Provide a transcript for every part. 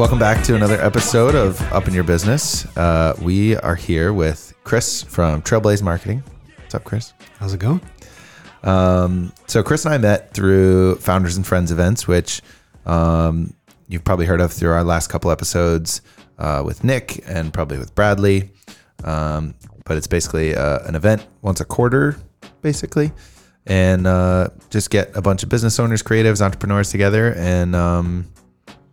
Welcome back to another episode of Up in Your Business. Uh, we are here with Chris from Trailblaze Marketing. What's up, Chris? How's it going? Um, so Chris and I met through Founders and Friends events, which um, you've probably heard of through our last couple episodes uh, with Nick and probably with Bradley. Um, but it's basically uh, an event once a quarter, basically, and uh, just get a bunch of business owners, creatives, entrepreneurs together, and um,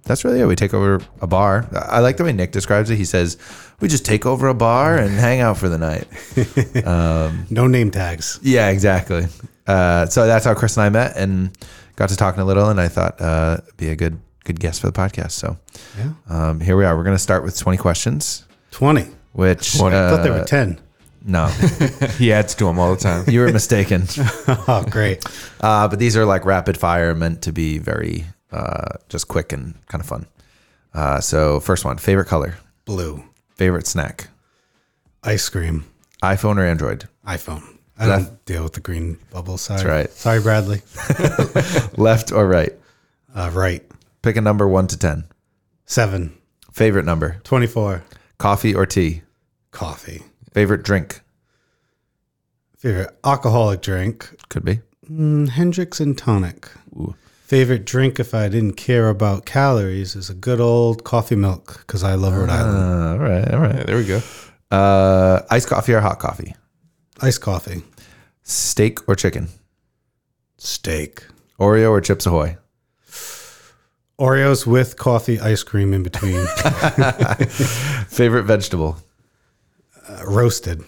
that's really it. We take over a bar. I like the way Nick describes it. He says we just take over a bar and hang out for the night. No name tags. Yeah, exactly. Uh, so that's how Chris and I met and got to talking a little, and I thought uh, it'd be a good good guest for the podcast. So Yeah. um, here we are. We're going to start with 20 questions, 20. which I thought there uh, were 10. no, He adds to them all the time. you were mistaken. Oh, great. Uh, but these are like rapid fire, meant to be very uh, just quick and kind of fun. Uh, so first one, favorite color, Blue. favorite snack, Ice cream. iPhone or Android, iPhone. I don't deal with the green bubble side. That's right. Sorry, Bradley. left or right. Uh, right. Pick a number one to ten. 7. Favorite number, 24. coffee or tea. Coffee. Favorite drink Favorite alcoholic drink. could be. Mm, Hendrick's and tonic. Favorite drink, if I didn't care about calories, is a good old coffee milk because I love Rhode Island. Uh, all right, all right. Yeah, there we go. Uh, iced coffee or hot coffee? Iced coffee. Steak or chicken? Steak. Oreo or Chips Ahoy? Oreos with coffee ice cream in between. Favorite vegetable? uh, roasted.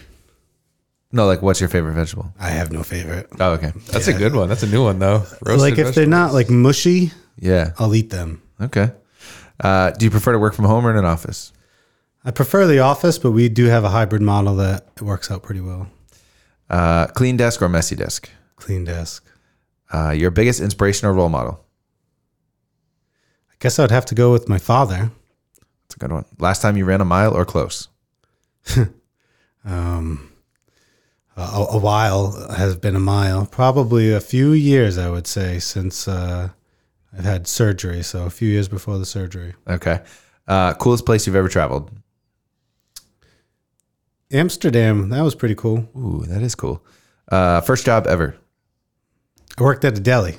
No, like what's your favorite vegetable? I have no favorite. Oh, okay. That's a good one. That's a new one though. Roasted like if they're not like mushy, Yeah. I'll eat them. Okay. Uh, do you prefer to work from home or in an office? I prefer the office, but we do have a hybrid model that works out pretty well. Uh, clean desk or messy desk? Clean desk. Uh, your biggest inspiration or role model? I guess I'd have to go with my father. That's a good one. Last time you ran a mile or close? Um, a, a while has been a mile, probably a few years, I would say, since uh, I've had surgery. So a few years before the surgery. Okay. Uh, coolest place you've ever traveled? Amsterdam, that was pretty cool. Ooh, that is cool. Uh, first job ever. I worked at a deli,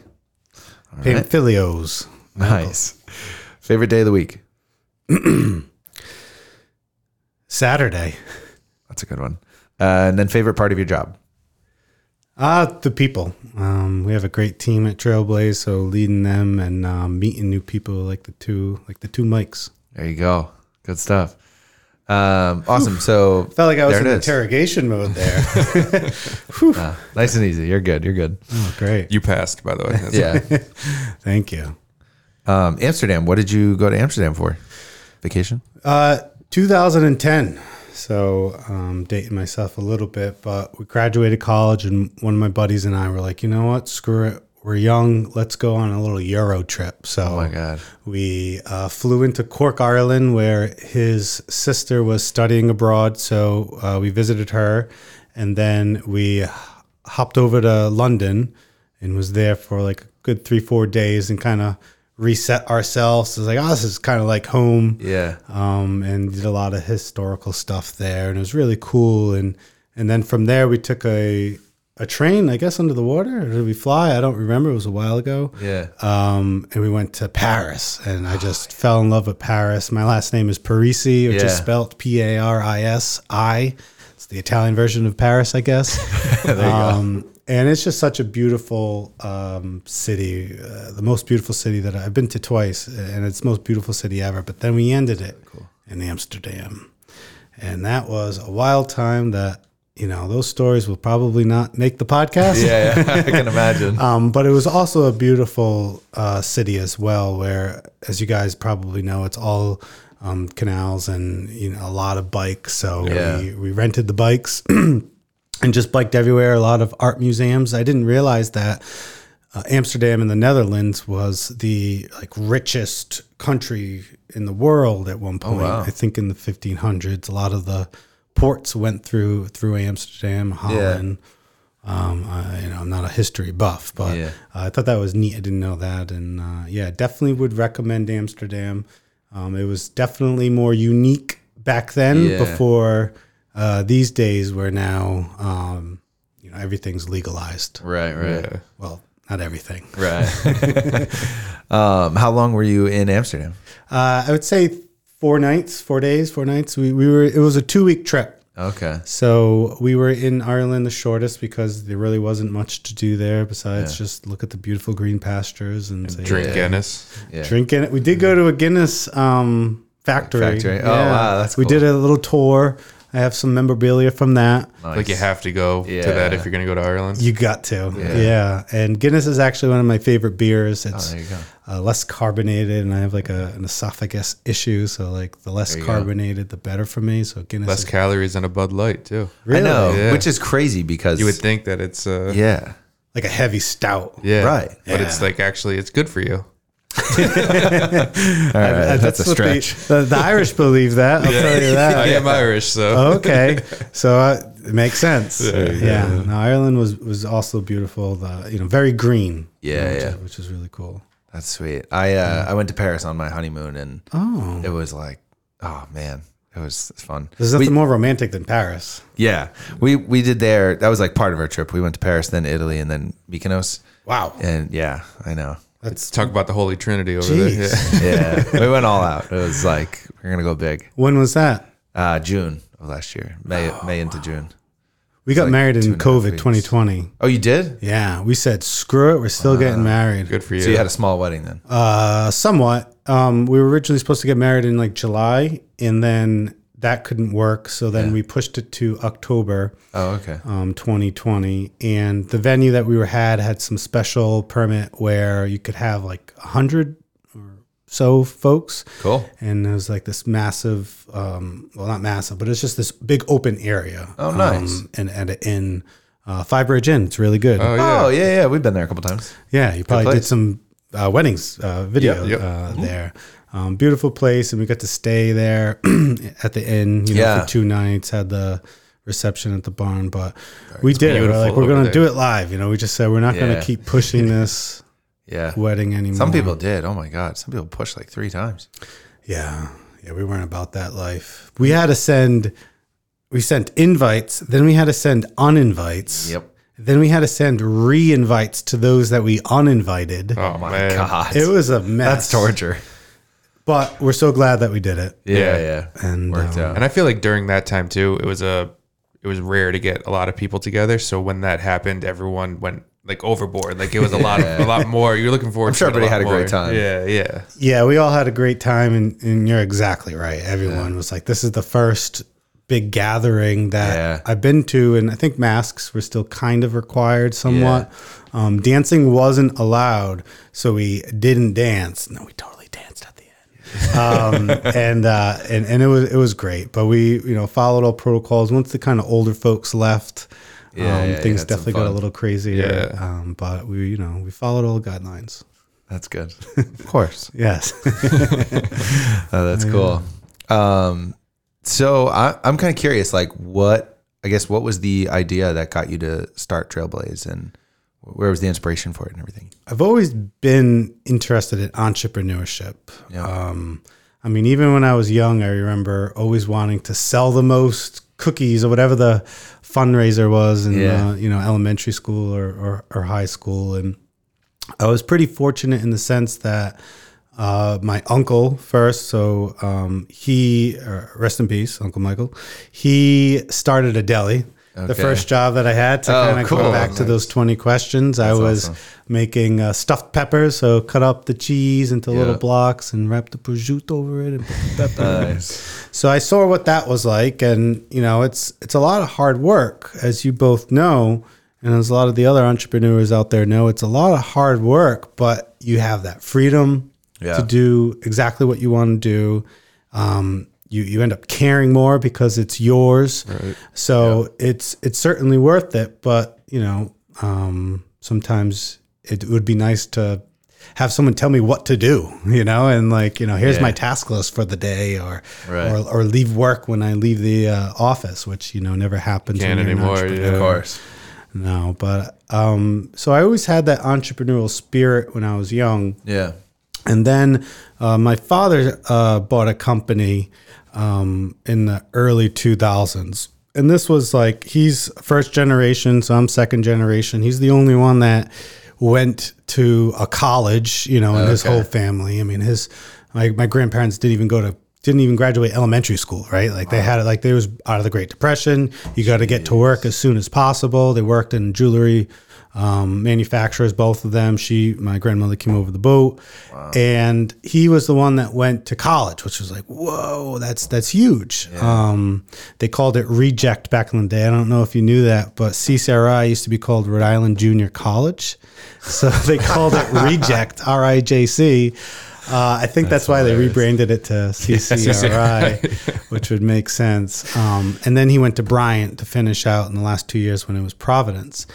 Pamphilios. Nice. Favorite day of the week? Saturday. That's a good one. Uh, and then favorite part of your job? Uh, the people. Um, we have a great team at Trailblaze, so leading them and um, meeting new people like the two, like the two mics. There you go. Good stuff. Um, awesome. So Felt like I was in it is. interrogation mode there. Uh, nice and easy. You're good. You're good. oh, great. You passed, by the way. That's- Yeah. Thank you. Um, Amsterdam. What did you go to Amsterdam for? Vacation? Uh, 2010. So, um, dating myself a little bit, but we graduated college, and one of my buddies and I were like, you know what? Screw it. We're young. Let's go on a little Euro trip. So, Oh my God. We uh, flew into Cork, Ireland, where his sister was studying abroad. So uh, we visited her, and then we hopped over to London and was there for like a good three, four days, and kind of reset ourselves. It was like, oh, this is kind of like home. Yeah. Um, and did a lot of historical stuff there, and it was really cool. And and then from there, we took a a train, I guess, under the water. Or did we fly? I don't remember. It was a while ago Yeah. um, and we went to Paris, and I just fell in love with Paris. My last name is Parisi, which Yeah. is spelled P A R I S I. It's the Italian version of Paris, I guess. um, And it's just such a beautiful um, city, uh, the most beautiful city that I've been to twice, and it's the most beautiful city ever. But then we ended it in Amsterdam, and that was a wild time. That you know, those stories will probably not make the podcast. Yeah. yeah. I can imagine. Um, but it was also a beautiful uh, city as well, where, as you guys probably know, it's all um, canals and you know a lot of bikes. So Yeah. we, we rented the bikes and just biked everywhere. A lot of art museums. I didn't realize that uh, Amsterdam in the Netherlands was the like richest country in the world at one point. wow. I think in the 1500s, a lot of the ports went through through Amsterdam, Holland. Um, I, you know, I'm not a history buff, but Yeah. uh, I thought that was neat. I didn't know that, and uh, yeah, definitely would recommend Amsterdam. Um, it was definitely more unique back then. Yeah. Before uh, these days, where now um, you know everything's legalized. Right, right, Yeah. Well, not everything. right. um, how long were you in Amsterdam? Uh, I would say four nights, four days, four nights. We, we were. It was a two week trip. Okay. So we were in Ireland the shortest because there really wasn't much to do there besides Yeah. just look at the beautiful green pastures and, say, Drink Yeah. Guinness. Yeah. drink in it. We did go to a Guinness um, factory. Factory. Oh, wow, that's we did a little tour. I have some memorabilia from that. Nice. Like you have to go Yeah. to that if you're gonna go to Ireland. You got to, Yeah. yeah. And Guinness is actually one of my favorite beers. Oh, It's there you go. uh, less carbonated, and I have like a, an esophagus issue. So like the less There you go. carbonated, the better for me. So Guinness Less is calories than a Bud Light too. I know, Yeah. which is crazy because You would think that it's uh, yeah, like a heavy stout. yeah, Right. But it's like actually it's good for you. all right, Uh, that's, a what the- stretch. The, the Irish believe that. I'll tell you that. I am Irish, so okay, so uh, it makes sense. Yeah. Yeah, No, Ireland was was also beautiful. The you know very green. Yeah, which, yeah. Which is really cool. That's sweet. I uh, I went to Paris on my honeymoon and Oh, it was like, oh man, it was fun. there's We- nothing more romantic than Paris. yeah, we we did there. That was like part of our trip. We went to Paris, then Italy, and then Mykonos. Wow, And yeah, I know. That's talk about the Holy Trinity over Jeez. there. Yeah. Yeah, we went all out. It was like we're gonna go big. when was that? Uh, June of last year, May May into June. We got like married in and a half COVID 2020. Oh, you did? Yeah, we said screw it. We're still getting married. Good for you. So you had a small wedding then? Uh, somewhat. Um, we were originally supposed to get married in like July, and then that couldn't work. So then Yeah. we pushed it to October. Oh, okay. um, 2020, and the venue that we were had had some special permit where you could have like a hundred or so folks, Cool. and it was like this massive, um, well, not massive, but it's just this big open area. Oh, nice. Um, and at an inn, uh, Five Bridge Inn, it's really good. Oh yeah. Oh yeah, yeah. We've been there a couple times. Yeah, you probably did some uh, weddings uh, video Yep, yep. Uh, there. Um, beautiful place, and we got to stay there at the inn. You know, Yeah. for two nights. Had the reception at the barn, but we did it. We're like, we're gonna there. do it live. You know, we just said we're not Yeah. gonna keep pushing this Yeah. wedding anymore. Some people did. Oh my god. Some people pushed like three times. yeah, yeah, we weren't about that life. We had to send. We sent invites, then we had to send uninvites. Yep. Then we had to send re-invites to those that we uninvited. Oh my man. god. It was a mess. That's torture. But we're so glad that we did it. Yeah, Yeah. yeah. And Worked um, out. And I feel like during that time too, it was a it was rare to get a lot of people together. So when that happened, everyone went like overboard. Like it was a lot of, a lot more. You're looking forward. I'm sure to it everybody had a lot great time. Yeah, yeah. Yeah, we all had a great time, and, and you're exactly right. Everyone was like, "This is the first big gathering that Yeah. I've been to," and I think masks were still kind of required somewhat. Um, dancing wasn't allowed, so we didn't dance. No, we totally danced at the end, um, and uh, and and it was it was great. But we you know followed all protocols. Once the kind of older folks left. Yeah, um, yeah, things definitely got a little crazier. Yeah. Um, but we, you know, we followed all the guidelines. That's good. Of course. Yes. Oh, that's cool. Um, so I, I'm kind of curious, like what I guess what was the idea that got you to start Trailblaze, and where was the inspiration for it and everything? I've always been interested in entrepreneurship. Yeah. Um, I mean, even when I was young, I remember always wanting to sell the most cookies or whatever the fundraiser was in Yeah. uh, you know elementary school or, or, or high school, and I was pretty fortunate in the sense that uh, my uncle first, so um, he uh, rest in peace, Uncle Michael. He started a deli. The first job that I had to Oh, kind of cool. go back to those twenty questions, I was awesome. making uh, stuffed peppers. So cut up the cheese into little blocks and wrap the prosciutto over it and put the pepper. Nice. So I saw what that was like, and you know, it's it's a lot of hard work, as you both know, and as a lot of the other entrepreneurs out there know. It's a lot of hard work, but you have that freedom Yeah. to do exactly what you want to do. Um, you you end up caring more because it's yours. So it's it's certainly worth it. But you know, um, sometimes it would be nice to have someone tell me what to do, you know, and like, you know, here's Yeah. my task list for the day or, Right. or, or leave work when I leave the uh, office, which, you know, never happens. Can't an anymore, yeah. Of course. No, but, um, so I always had that entrepreneurial spirit when I was young. Yeah. And then uh, my father uh, bought a company um, in the early 2000s. And this was like, he's first generation, so I'm second generation. He's the only one that went to a college, you know, in his whole family. I mean, his, my, my grandparents didn't even go to, didn't even graduate elementary school, right? Like they had it, like they was out of the Great Depression. You got to get to work as soon as possible. They worked in jewelry um, manufacturers, both of them. She, my grandmother, came over the boat, and he was the one that went to college, which was like, whoa, that's that's huge. Um, they called it reject back in the day. I don't know if you knew that, but CCRI used to be called Rhode Island Junior College, so they called it reject, R I J C. Uh, I think that's, why they rebranded it to CCRI, which would make sense. Um, and then he went to Bryant to finish out in the last two years when it was Providence.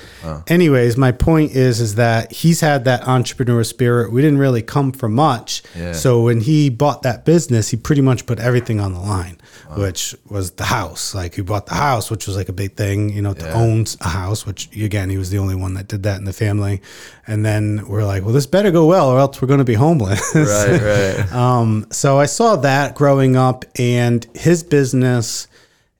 Anyways, my point is is that he's had that entrepreneur spirit. We didn't really come from much, Yeah. so when he bought that business, he pretty much put everything on the line, which was the house. Like he bought the house, which was like a big thing, you know, to own a house. Which again, he was the only one that did that in the family. And then we're like, well, this better go well, or else we're going to be homeless. Right, right. Um, so I saw that growing up, and his business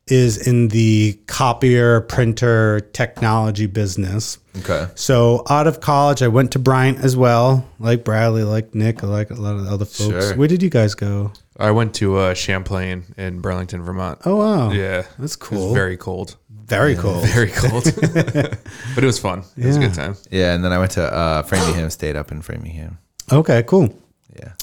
is in the copier printer technology business. Okay. So out of college, I went to Bryant as well, like Bradley, like Nick, like a lot of other folks. Sure. Where did you guys go? I went to uh, Champlain in Burlington, Vermont. Oh wow, yeah, that's It cool. was very cold. very cold. Very cold. but it was fun. It was a good time. Yeah, and then I went to uh, Framingham, stayed up in Framingham. Okay, cool. Yeah.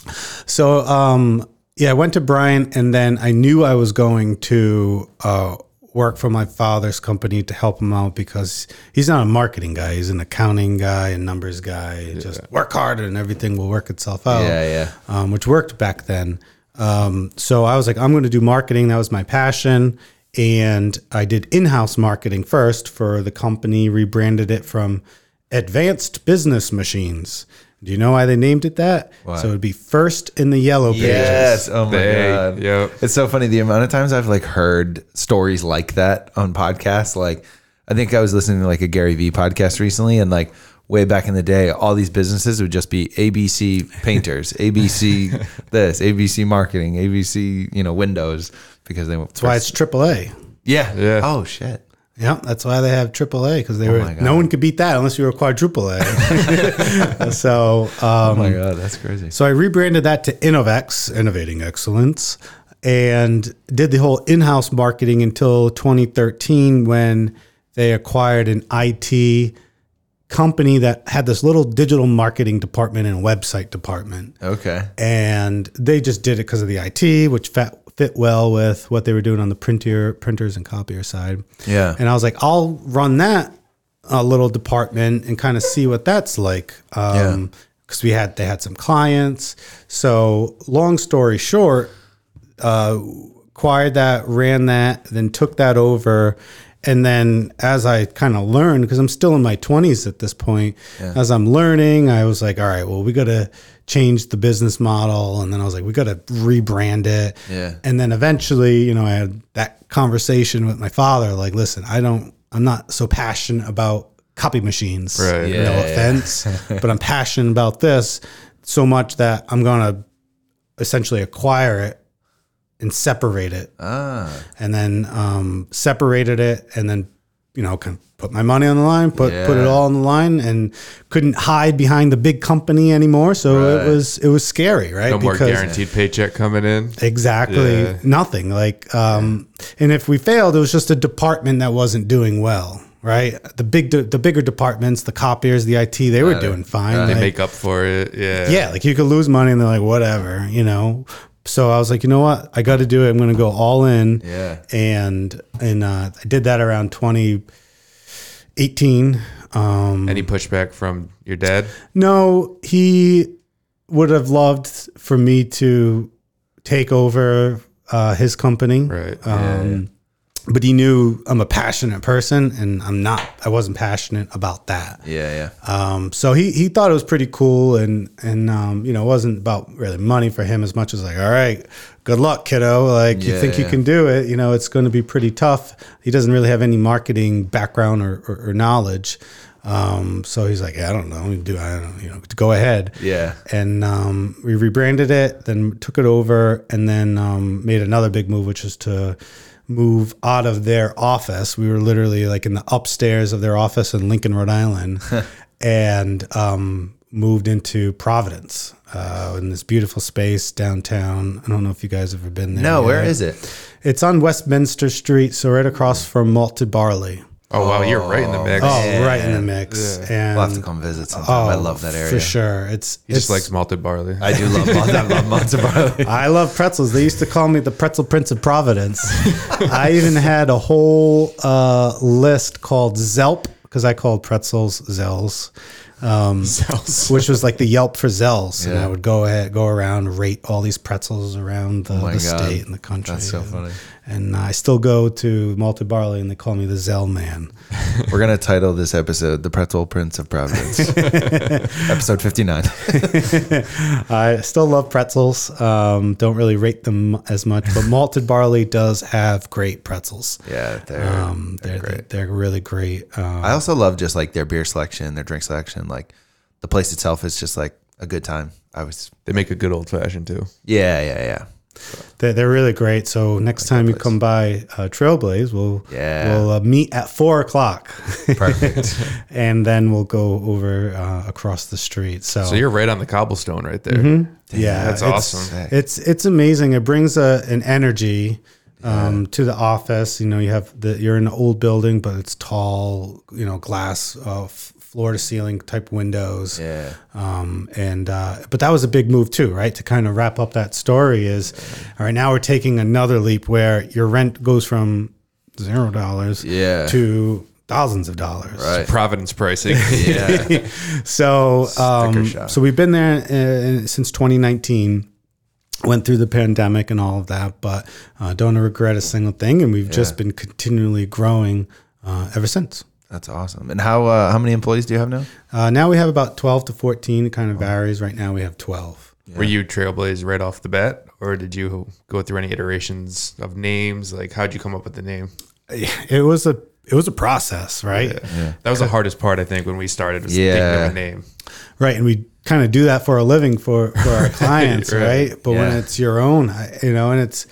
So, um, yeah, I went to Bryant, and then I knew I was going to uh, work for my father's company to help him out because he's not a marketing guy; he's an accounting guy and numbers guy. And Just work hard, and everything will work itself out. Yeah, yeah. Um, which worked back then. Um, so I was like, I'm going to do marketing. That was my passion. And I did in house marketing first for the company, rebranded it from Advanced Business Machines. Do you know why they named it that? So it'd be first in the yellow pages. Yes. Oh my They- god. yep. It's so funny the amount of times I've like heard stories like that on podcasts. Like I think I was listening to like a Gary Vee podcast recently, and like way back in the day, all these businesses would just be ABC painters, ABC this, ABC marketing, ABC you know Windows because they went That's why it's AAA. yeah Yeah. oh shit Yeah, that's why they have AAA because they were no one could beat that unless you were quadruple A. so, um, oh my god that's crazy So I rebranded that to Innovex, Innovating Excellence, and did the whole in-house marketing until 2013 when they acquired an IT company that had this little digital marketing department and website department. okay And they just did it because of the IT, which fit, fit well with what they were doing on the printer, printers and copier side. yeah And I was like, I'll run that uh, little department and kind of see what that's like. Um, because we had they had some clients. So long story short, uh, acquired that, ran that, then took that over. And then as I kind of learned, because I'm still in my 20s at this point, as I'm learning, I was like, all right, well, we got to change the business model. And then I was like, we got to rebrand it. Yeah. And then eventually, you know, I had that conversation with my father like, listen, I don't, I'm not so passionate about copy machines. Right. Yeah, no yeah. offense, but I'm passionate about this so much that I'm going to essentially acquire it and separate it ah and then um, separated it and then you know kind of put my money on the line put put it all on the line and couldn't hide behind the big company anymore so Right. it was it was scary right No more guaranteed paycheck coming in. exactly Yeah. nothing like um and if we failed it was just a department that wasn't doing well right the big the bigger departments the copiers the IT they were doing fine They Like, make up for it. Yeah. yeah, like you could lose money and they're like, whatever, you know. So I was like, you know what? I got to do it. I'm going to go all in. Yeah. And and uh, I did that around 2018. Um, Any pushback from your dad? no, he would have loved for me to take over uh, his company. Right. Um, But he knew I'm a passionate person, and I'm not. I wasn't passionate about that. yeah yeah Um, so he, he thought it was pretty cool and, and, um, you know, it wasn't about really money for him as much as like, all right, good luck kiddo. Like you Yeah, think you can do it, you know, it's going to be pretty tough. He doesn't really have any marketing background or, or, or knowledge. Um, so he's like, yeah, I don't know, do I don't know, you know, go ahead. Yeah. And um, we rebranded it, then took it over, and then um, made another big move, which was to move out of their office. We were literally like in the upstairs of their office in Lincoln, Rhode Island, and um, moved into Providence uh, in this beautiful space downtown. I don't know if you guys have ever been there. No, where yet. is it? It's on Westminster Street, so right across from Malted Barley. Oh wow, you're right in the mix. Oh, Man. right in the mix. And We'll have to come visit sometime. I love that area. for sure. It's he just it's- likes malted barley. I do love I love Monte Barley. I love pretzels. They used to call me the pretzel prince of Providence. I even had a whole uh, list called Zelp because I called pretzels Zells. Um, which was like the Yelp for Zells, and Yeah. I would go ahead, go around, rate all these pretzels around the, Oh my the God. state and the country. That's so funny. And I still go to Malted Barley, and they call me the Zell Man. We're gonna title this episode "The Pretzel Prince of Providence," episode fifty-nine. I still love pretzels. Um, don't really rate them as much, but malted barley does have great pretzels. Yeah, they're, Um, they're they're, great. they're really great. Um, I also love just like their beer selection, their drink selection. Like the place itself is just like a good time. I was, they make a good old fashioned too. yeah, yeah, yeah. They're, they're really great. So next time you place. come by uh, Trailblaze, we'll Yeah. we'll uh, meet at four o'clock, Perfect. and then we'll go over uh, across the street. So, So you're right on the cobblestone right there. Mm-hmm. yeah, That's it's- awesome. It's it's amazing. It brings a, an energy um, to the office. You know, you have the you're in an old building, but it's tall. You know, glass, uh, f- floor to ceiling type windows. yeah. Um, and uh, but that was a big move too, right? To kind of wrap up that story is, all right, now we're taking another leap where your rent goes from zero dollars Yeah. to thousands of dollars. Right. Providence pricing. Yeah. So, um, so we've been there uh, since 2019. Went through the pandemic and all of that, but uh, don't regret a single thing, and we've just been continually growing uh, ever since. That's awesome. And how uh, how many employees do you have now? Uh, now we have about 12 to 14. It kind of varies. Right now we have 12. Were you Trailblaze right off the bat, or did you go through any iterations of names? Like, how'd you come up with the name? It was a it was a process, right? That was the hardest part, I think, when we started. Was Yeah. thinking of a name. Right, and we kind of do that for a living for for our clients, Right. right? But when it's your own, you know, and it's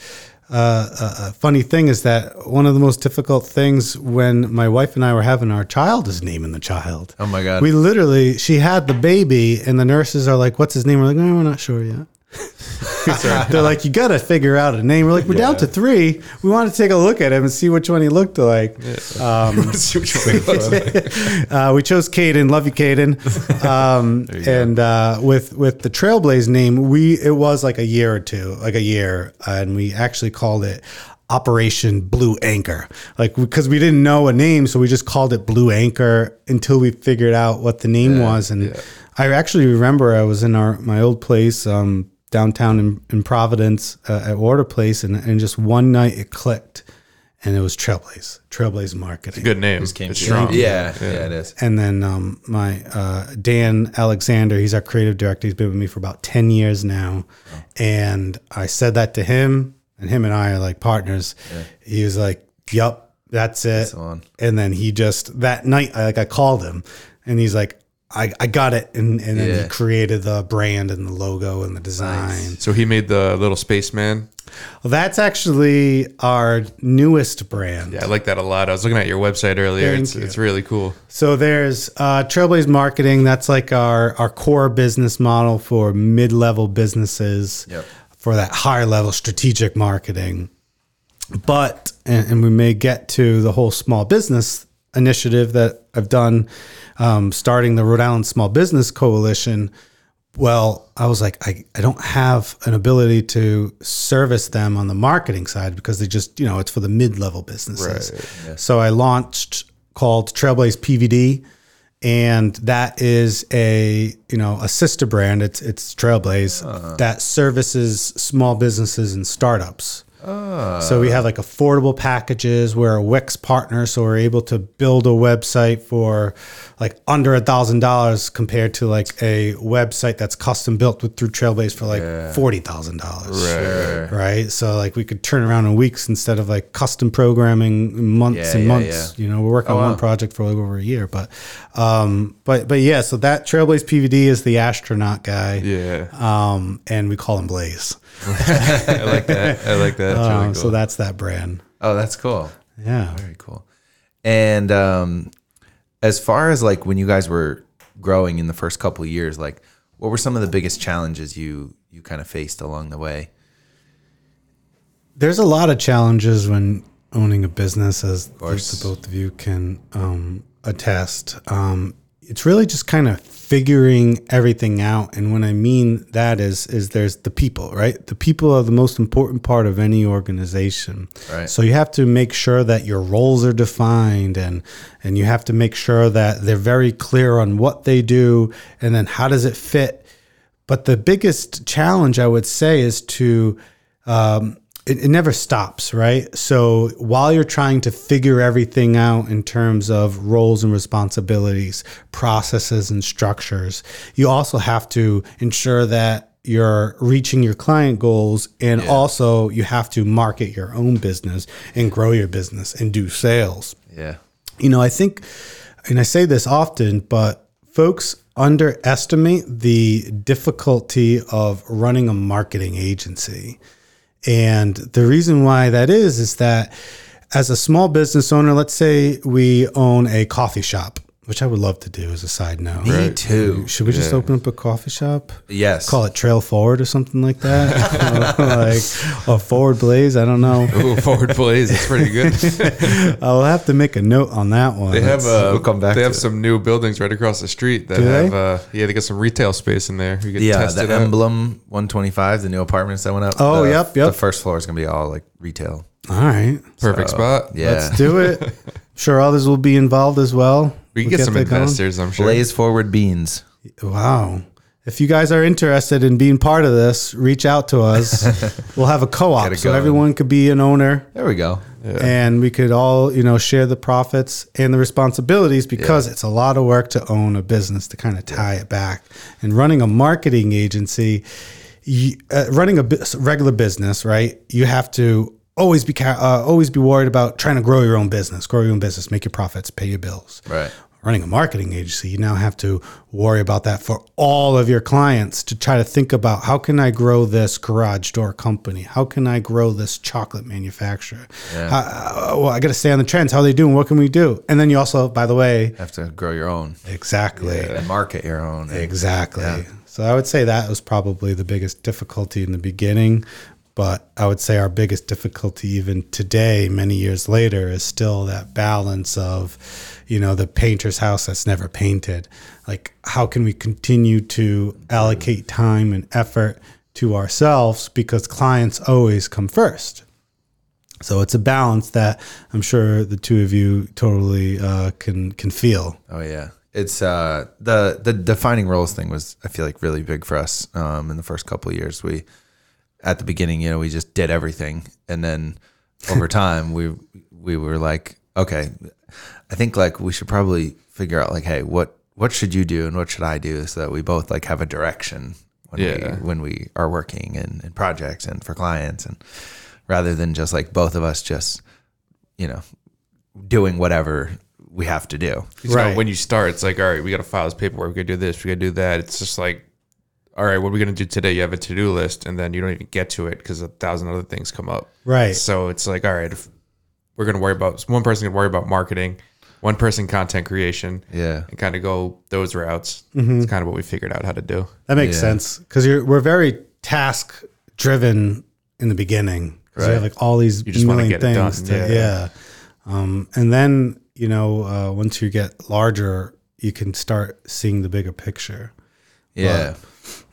uh, a, a funny thing is that one of the most difficult things when my wife and I were having our child is naming the child. Oh my god. We literally, she had the baby, and the nurses are like, "What's his name?" We're like, "No, we're not sure yet." They're like, "You got to figure out a name." We're like, "We're down to three. We want to take a look at him and see which one he looked like." Um, uh, we chose Caden. Love you, Caden. Um, and uh, with with the Trailblaze name, we it was like a year or two, like a year, and we actually called it Operation Blue Anchor, like because we didn't know a name, so we just called it Blue Anchor until we figured out what the name was. And I actually remember I was in our my old place. Um, downtown in, in Providence uh, at Water Place, and, and just one night it clicked, and it was Trailblaze, Trailblaze Marketing. Good name. Came It's to- strong. Yeah, yeah, it is. And then um, my uh, Dan Alexander, he's our creative director. He's been with me for about ten years now, and I said that to him, and him and I are like partners. He was like, "Yup, that's it." the one. And then he just that night, I, like I called him, and he's like, "I, I got it," and and then Yeah. he created the brand and the logo and the design. So he made the little spaceman. Well, that's actually our newest brand. Yeah, I like that a lot. I was looking at your website earlier. Thank it's you. it's really cool. So there's uh, Trailblaze Marketing. That's like our our core business model for mid level businesses. Yep. For that higher level strategic marketing. But and, and we may get to the whole small business initiative that I've done, um, starting the Rhode Island Small Business Coalition. Well, I was like, I, I don't have an ability to service them on the marketing side because they just, you know, it's for the mid level businesses. So I launched called Trailblaze PVD. And that is a you know a sister brand. It's it's Trailblaze that services small businesses and startups. So we have like affordable packages. We're a Wix partner, so we're able to build a website for like under a thousand dollars compared to like a website that's custom built with through Trailblaze for like forty thousand dollars. Sure. Right. So like we could turn around in weeks instead of like custom programming months Yeah, and yeah, months. yeah. You know, we're working on wow. one project for like over a year, but um, but but yeah. So that Trailblaze PVD is the astronaut guy. Yeah, Um, and we call him Blaze. I like that. I like that. That's really So that's that brand. Oh, that's cool. Yeah. Very cool. And um, as far as like when you guys were growing in the first couple of years, like what were some of the biggest challenges you you kind of faced along the way? There's a lot of challenges when owning a business, as the both of you can um, attest. Um, it's really just kind of figuring everything out, and when I mean that is is there's the people, right? The people are the most important part of any organization. Right. So you have to make sure that your roles are defined, and and you have to make sure that they're very clear on what they do, and then how does it fit but the biggest challenge I would say is to um, it, it never stops, right? So while you're trying to figure everything out in terms of roles and responsibilities, processes and structures, you also have to ensure that you're reaching your client goals and also you have to market your own business and grow your business and do sales Yeah. you know, I think, and I say this often, but folks underestimate the difficulty of running a marketing agency. And the reason why that is, is that as a small business owner, let's say we own a coffee shop, which I would love to do as a side note. Me too. Should we just open up a coffee shop? Yes. Call it Trail Forward or something like that? like a Forward Blaze? I don't know. Ooh, forward blaze. It's pretty good. I'll have to make a note on that one. They have uh, We'll come back They to have it. some new buildings right across the street that Do they? have uh, yeah they got some retail space in there. You can Yeah, test the it emblem 125, the new apartments that went up. Oh, the, yep, yep. The first floor is gonna be all like retail. All right. Perfect spot. Yeah. Let's do it. sure, others will be involved as well. We can We'll get, some that going. investors. I'm sure. Blaze forward beans. Wow. If you guys are interested in being part of this, reach out to us. we'll have a co-op so everyone could be an owner There we go. and we could all, you know, share the profits and the responsibilities because it's a lot of work to own a business to kind of tie it back. And running a marketing agency, you, uh, running a bu- regular business, right? You have to always be uh, always be worried about trying to grow your own business, grow your own business, make your profits, pay your bills. Right. Running a marketing agency, you now have to worry about that for all of your clients to try to think about how can I grow this garage door company? How can I grow this chocolate manufacturer? How- uh, well, I got to stay on the trends. How are they doing? What can we do? And then you also, by the way, Have to grow your own exactly, and market your own. exactly. So I would say that was probably the biggest difficulty in the beginning. But I would say our biggest difficulty, even today, many years later, is still that balance of, you know, the painter's house that's never painted. Like, how can we continue to allocate time and effort to ourselves because clients always come first? So it's a balance that I'm sure the two of you totally uh, can can feel. Oh yeah, it's uh the the defining roles thing was I feel like really big for us um, in the first couple years. We at the beginning, you know, we just did everything, and then over time, we we were like, okay, I think like we should probably figure out like, hey, what what should you do and what should I do so that we both like have a direction when Yeah. we when we are working in, in projects and for clients and rather than just like both of us just you know doing whatever we have to do. you know, Right. when you start, it's like, all right, we got to file this paperwork. We got to do this. We got to do that. It's just like, all right, what are we going to do today? You have a to do list, and then you don't even get to it because a thousand other things come up. Right. So it's like, all right, if we're going to worry about one person can worry about marketing, one person content creation, Yeah. and kind of go those routes. Mm-hmm. It's kind of what we figured out how to do. That makes Yeah. sense because we're very task driven in the beginning. 'Cause You have like all these you just wanna million get it done, things. to- yeah. yeah. Um, and then you know uh, once you get larger, you can start seeing the bigger picture. Yeah.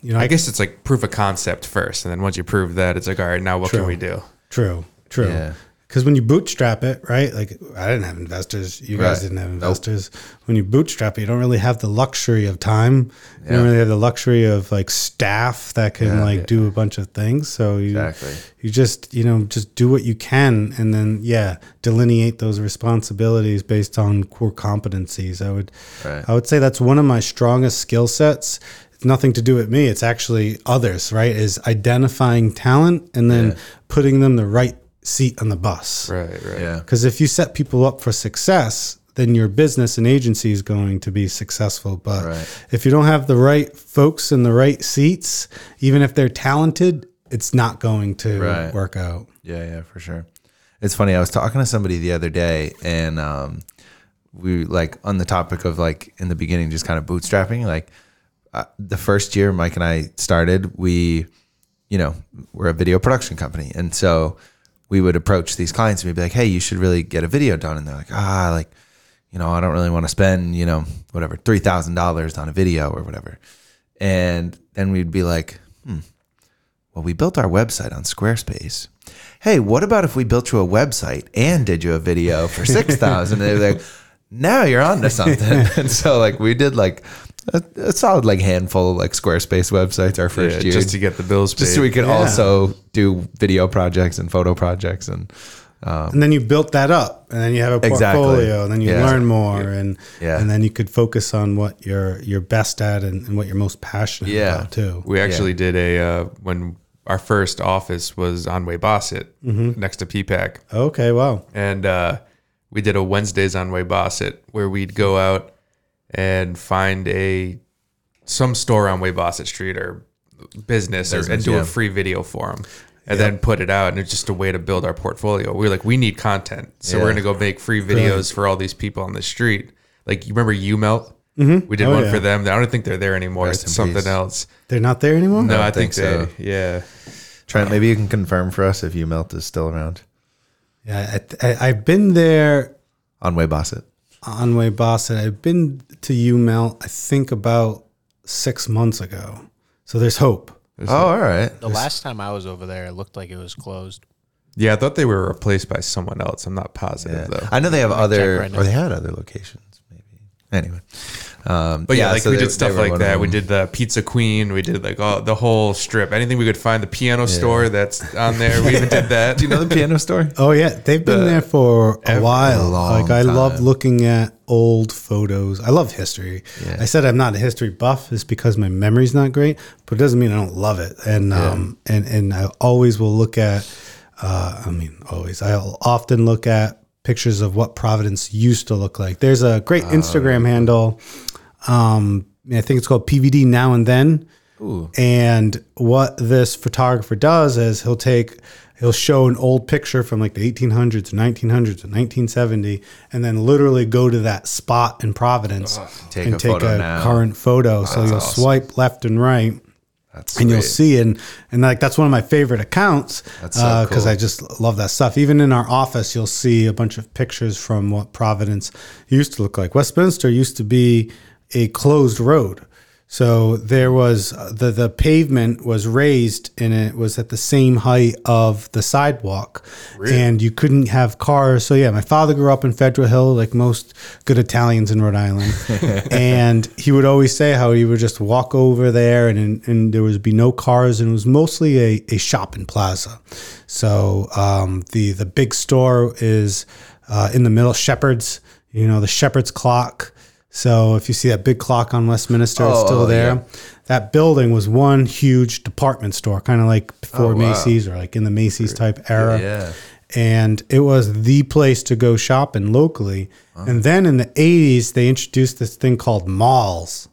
You know, I guess it's like proof of concept first, and then once you prove that, it's like, all right, now what True. can we do? true, true. Yeah. because when you bootstrap it, right? Like I didn't have investors. You guys Right. didn't have investors. When you bootstrap it, you don't really have the luxury of time. You don't really have the luxury of like staff that can Yeah. like do a bunch of things. So you Exactly. you just you know just do what you can, and then yeah, delineate those responsibilities based on core competencies. I would Right. I would say that's one of my strongest skill sets. It's nothing to do with me. It's actually others, right? Is identifying talent and then Yeah. putting them the right seat on the bus. Right, right. Yeah. Because if you set people up for success, then your business and agency is going to be successful. But Right. if you don't have the right folks in the right seats, even if they're talented, it's not going to Right. work out. Yeah, yeah, for sure. It's funny. I was talking to somebody the other day, and um, we like on the topic of like in the beginning, just kind of bootstrapping. Like uh, the first year Mike and I started, we, you know, we're a video production company, and so we would approach these clients and we'd be like, "Hey, you should really get a video done," and they're like, "Ah, like." You know, I don't really want to spend, you know, whatever, $3,000 on a video or whatever. And then we'd be like, hmm, well, we built our website on Squarespace. Hey, what about if we built you a website and did you a video for six thousand? and they're like, now you're on to something. and so like we did like a, a solid like handful of like Squarespace websites our first Yeah, year, just to get the bills paid. just so we could Yeah. also do video projects and photo projects and and then you built that up and then you have a Exactly. portfolio and then you Yeah. learn more and Yeah. and then you could focus on what you're you're best at and, and what you're most passionate Yeah. about too. We actually did a uh, when our first office was on Weybosset Mm-hmm. next to PPAC, Okay, wow. and uh, we did a Wednesdays on Weybosset where we'd go out and find a some store on Weybosset Street or business, or, and do yeah. a free video for them. And then put it out, and it's just a way to build our portfolio. We are like, we need content, so we're gonna go make free videos for all these people on the street. Like you remember U Melt? Mm-hmm. We did Oh, one yeah. for them. I don't think they're there anymore. Rest it's something peace. else. They're not there anymore? No, don't I think, think they. Yeah. Trent, maybe you can confirm for us if UMelt is still around Yeah, I, I, I've been there on Weybosset. on Weybosset. I've been to UMelt, I think about six months ago. So there's hope. Oh, all right. The last time I was over there, it looked like it was closed. Yeah, I thought they were replaced by someone else. I'm not positive Yeah. though. I know they have other, right or they had other locations, maybe. Anyway, um, But yeah, like so we they- did stuff like that. We did the Pizza Queen. We did like all the whole strip. Anything we could find. The piano store that's on there. We even did that. Do you know the piano store? Oh yeah, they've been there for a while. long like I love looking at old photos. I love history. Yeah. I said I'm not a history buff It's because my memory's not great, but it doesn't mean I don't love it. And um and and I always will look at uh I mean always. I'll often look at pictures of what Providence used to look like. There's a great Oh, Instagram handle um I think it's called PVD now and then. Ooh. And what this photographer does is he'll take, he'll show an old picture from like the 1800s, 1900s, 1970, and then literally go to that spot in Providence Take and a take a now. current photo. so you'll swipe left and right. That's And you'll see, and and like that's one of my favorite accounts That's so uh, because cool. I just love that stuff. Even in our office, you'll see a bunch of pictures from what Providence used to look like. Westminster used to be a closed road, so there was the the pavement was raised and it was at the same height of the sidewalk, and you couldn't have cars. So yeah, my father grew up in Federal Hill, like most good Italians in Rhode Island, and he would always say how he would just walk over there and and there would be no cars and it was mostly a, a shopping plaza. So um, the the big store is uh, in the middle, Shepard's. You know the Shepard's clock. So if you see that big clock on Westminster, it's Oh, still oh, there. yeah. That building was one huge department store, kind of like before Oh, wow. Macy's or like in the Macy's type era Yeah. and it was the place to go shopping locally. And then in the 80s, they introduced this thing called malls.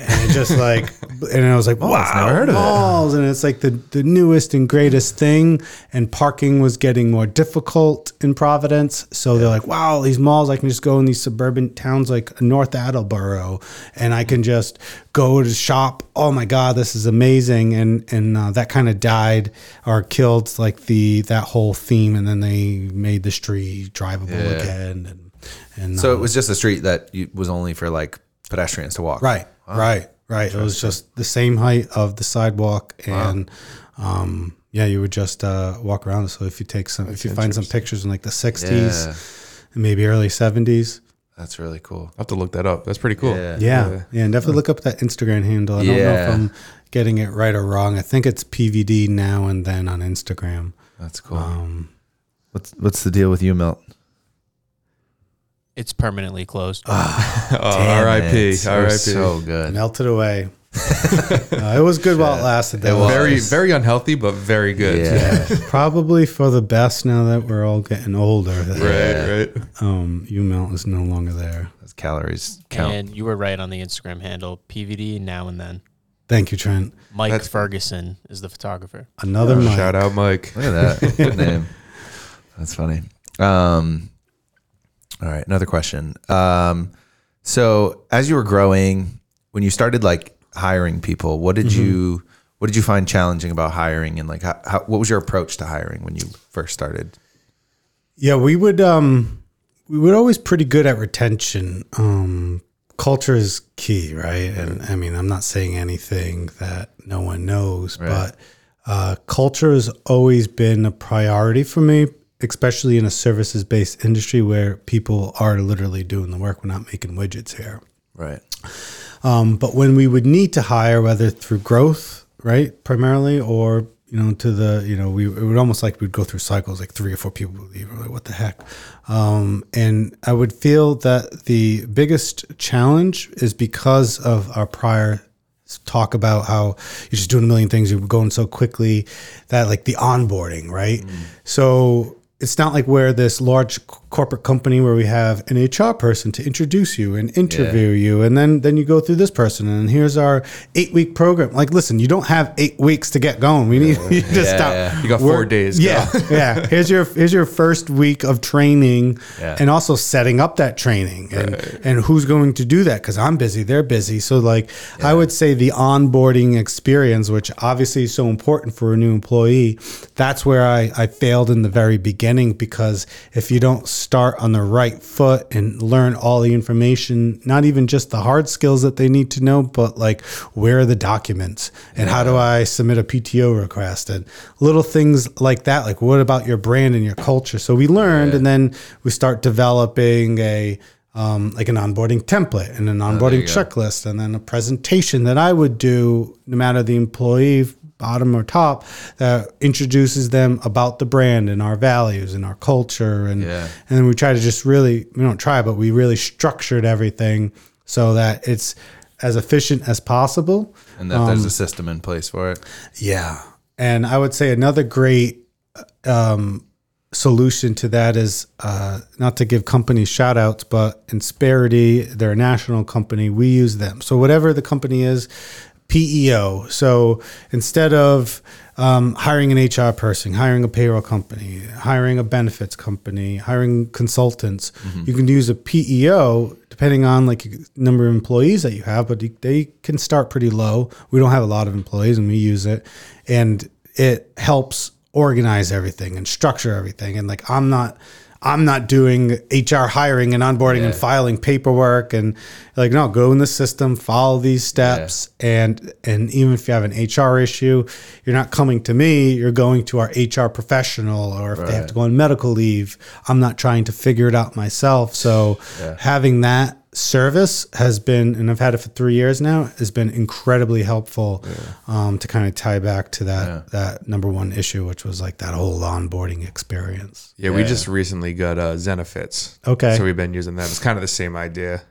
And it just like, and I was like, wow, never heard of it. malls. And it's like the, the newest and greatest thing. And parking was getting more difficult in Providence. So they're like, wow, these malls, I can just go in these suburban towns like North Attleboro and I can just go to shop. Oh my God, this is amazing. And, and uh, that kind of died or killed like the, that whole theme. And then they made the street drivable Yeah. again. And, and So uh, it was just a street that was only for like pedestrians to walk. Right, right, right. It was just the same height of the sidewalk, and um, yeah, you would just uh, walk around. So if you take some, if you find some pictures in like the '60s Yeah, and maybe early '70s, that's really cool. I'll have to look that up. That's pretty cool. Yeah. yeah, yeah, and definitely look up that Instagram handle. I don't know Yeah. if I'm getting it right or wrong. I think it's PVD now and then on Instagram. That's cool. Um, what's what's the deal with you, Milt? It's permanently closed. Oh, Damn R.I.P. it. It R.I.P. was So good. melted away. Uh, it was good while it lasted. Though. was. very, very unhealthy, but very good. Yeah. Probably for the best now that we're all getting older. That, Right, right. Um, UMelt is no longer there. Those calories count. and you were right on the Instagram handle PVD now and then. Thank you, Trent. Mike That's- Ferguson is the photographer. Another mic. Shout out, Mike. Look at that. Good name. That's funny. Um, all right, another question. Um, so as you were growing, when you started like hiring people, what did you what did you find challenging about hiring, and like how, how, what was your approach to hiring when you first started? Yeah, we would um we were always pretty good at retention. Um culture is key, right? And I mean, I'm not saying anything that no one knows, but uh culture has always been a priority for me, especially in a services based industry where people are literally doing the work. We're not making widgets here. Right. Um, but when we would need to hire, whether through growth, right, primarily, or you know, to the you know, we it would almost like we'd go through cycles, like three or four people would leave. We're like, what the heck? Um, and I would feel that the biggest challenge is because of our prior talk about how you're just doing a million things, you're going so quickly that like the onboarding, right? So it's not like we're this large corporate company where we have an HR person to introduce you and interview you, and then then you go through this person, and here's our eight week program. Like, listen, you don't have eight weeks to get going. We need you to Yeah, stop. yeah. You got four Work- days. Go. Yeah, yeah. Here's your here's your first week of training, Yeah. and also setting up that training, and and who's going to do that? Because I'm busy, they're busy. So like, I would say the onboarding experience, which obviously is so important for a new employee, that's where I I failed in the very beginning because if you don't start on the right foot and learn all the information, not even just the hard skills that they need to know, but like where are the documents and how do I submit a PTO request and little things like that. Like what about your brand and your culture? So we learned, and then we start developing a um, like an onboarding template and an onboarding you go. checklist, and then a presentation that I would do, no matter the employee, bottom or top, that introduces them about the brand and our values and our culture, and Yeah. and we try to just really we don't try, but we really structured everything so that it's as efficient as possible. And that there's a system in place for it. Yeah. And I would say another great um, solution to that is uh, not to give companies shout outs, but Insperity, they're a national company. We use them. So, whatever the company is, PEO. So, instead of um, hiring an HR person, hiring a payroll company, hiring a benefits company, hiring consultants, you can use a PEO depending on like number of employees that you have, but they can start pretty low. We don't have a lot of employees and we use it and it helps organize everything and structure everything. And like, I'm not, I'm not doing HR hiring and onboarding and filing paperwork and like, no, go in the system, follow these steps. And, and even if you have an HR issue, you're not coming to me, you're going to our HR professional, or if they have to go on medical leave, I'm not trying to figure it out myself. So having that service has been, and I've had it for three years now, has been incredibly helpful um, to kind of tie back to that that number one issue, which was like that whole onboarding experience. Yeah, we just recently got uh, Zenefits. Okay. So we've been using that. It's kind of the same idea.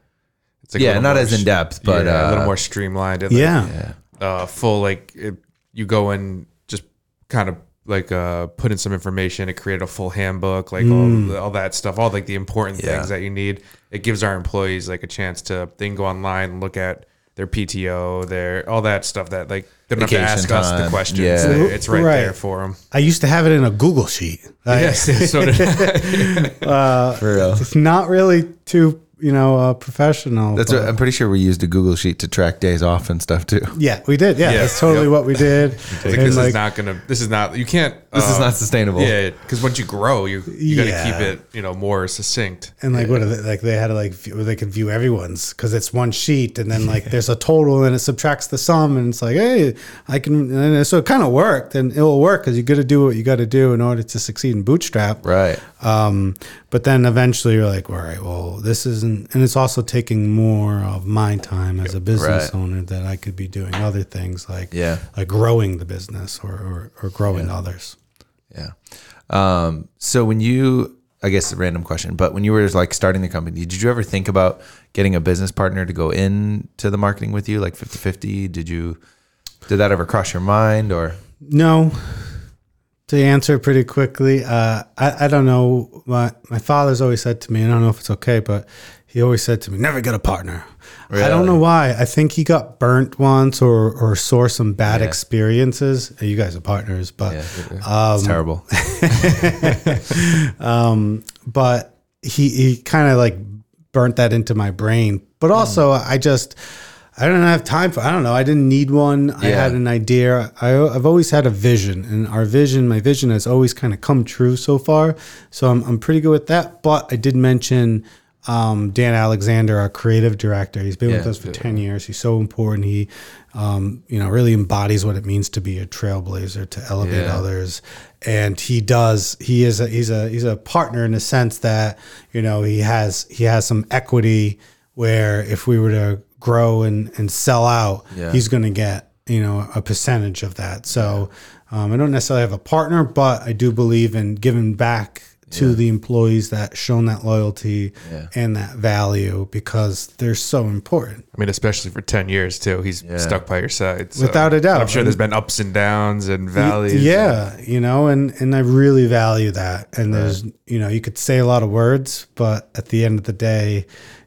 It's like a Yeah, not more as in depth, but yeah, a uh, little more streamlined. and, like, Yeah, uh, full like it, you go in just kind of like uh put in some information it created a full handbook like Mm. all, all that stuff all like the important Yeah. things that you need it gives our employees like a chance to they can go online and look at their pto their all that stuff that like they don't have to Vacation ask us the questions Yeah. They- it's right, Right. there for them I used to have it in a Google sheet. I- yes so did I. for real. it's not really too you know a professional. That's but- what, I'm pretty sure we used a Google sheet to track days off and stuff too. yeah, we did. Yeah, Yeah. that's totally Yep. what we did. Like, And, this like, is not gonna. This is not. You can't. This is uh, not sustainable. Yeah, because once you grow, you you got to keep it, you know, more succinct. And like what are they, like they had to like view, they could view everyone's because it's one sheet and then like there's a total and it subtracts the sum and it's like hey I can and so it kind of worked and it will work because you got to do what you got to do in order to succeed in Bootstrap. Right. Um, but then eventually you're like, all right, well this isn't and it's also taking more of my time as a business Right. owner that I could be doing other things like Yeah. like growing the business or or, or growing others. Yeah. Um, so when you, I guess a random question, but when you were like starting the company, did you ever think about getting a business partner to go into the marketing with you, like 50 50? Did you, did that ever cross your mind or? No. To answer pretty quickly, uh, I, I don't know. My, my father's always said to me, I don't know if it's okay, but he always said to me, never get a partner. I don't know why. I think he got burnt once or, or saw some bad Yeah. experiences. You guys are partners, but Yeah. it's terrible. um, but he he kind of like burnt that into my brain. But also, I just I don't have time for. I don't know. I didn't need one. I had an idea. I, I've always had a vision, and our vision, my vision, has always kind of come true so far. So I'm I'm pretty good with that. But I did mention. Um, Dan Alexander, our creative director, he's been with us for ten years. He's so important. He, um, you know, really embodies what it means to be a trailblazer, to elevate Yeah. others, and he does. He is a he's a he's a partner in the sense that you know he has he has some equity where if we were to grow and and sell out, Yeah. he's going to get you know a percentage of that. So um, I don't necessarily have a partner, but I do believe in giving back to the employees that shown that loyalty Yeah. and that value because they're so important. I mean, especially for ten years too. He's Yeah. stuck by your side, so Without a doubt. I'm sure there's been ups and downs and valleys. Yeah, you know, and and I really value that. And there's, you know, you could say a lot of words, but at the end of the day,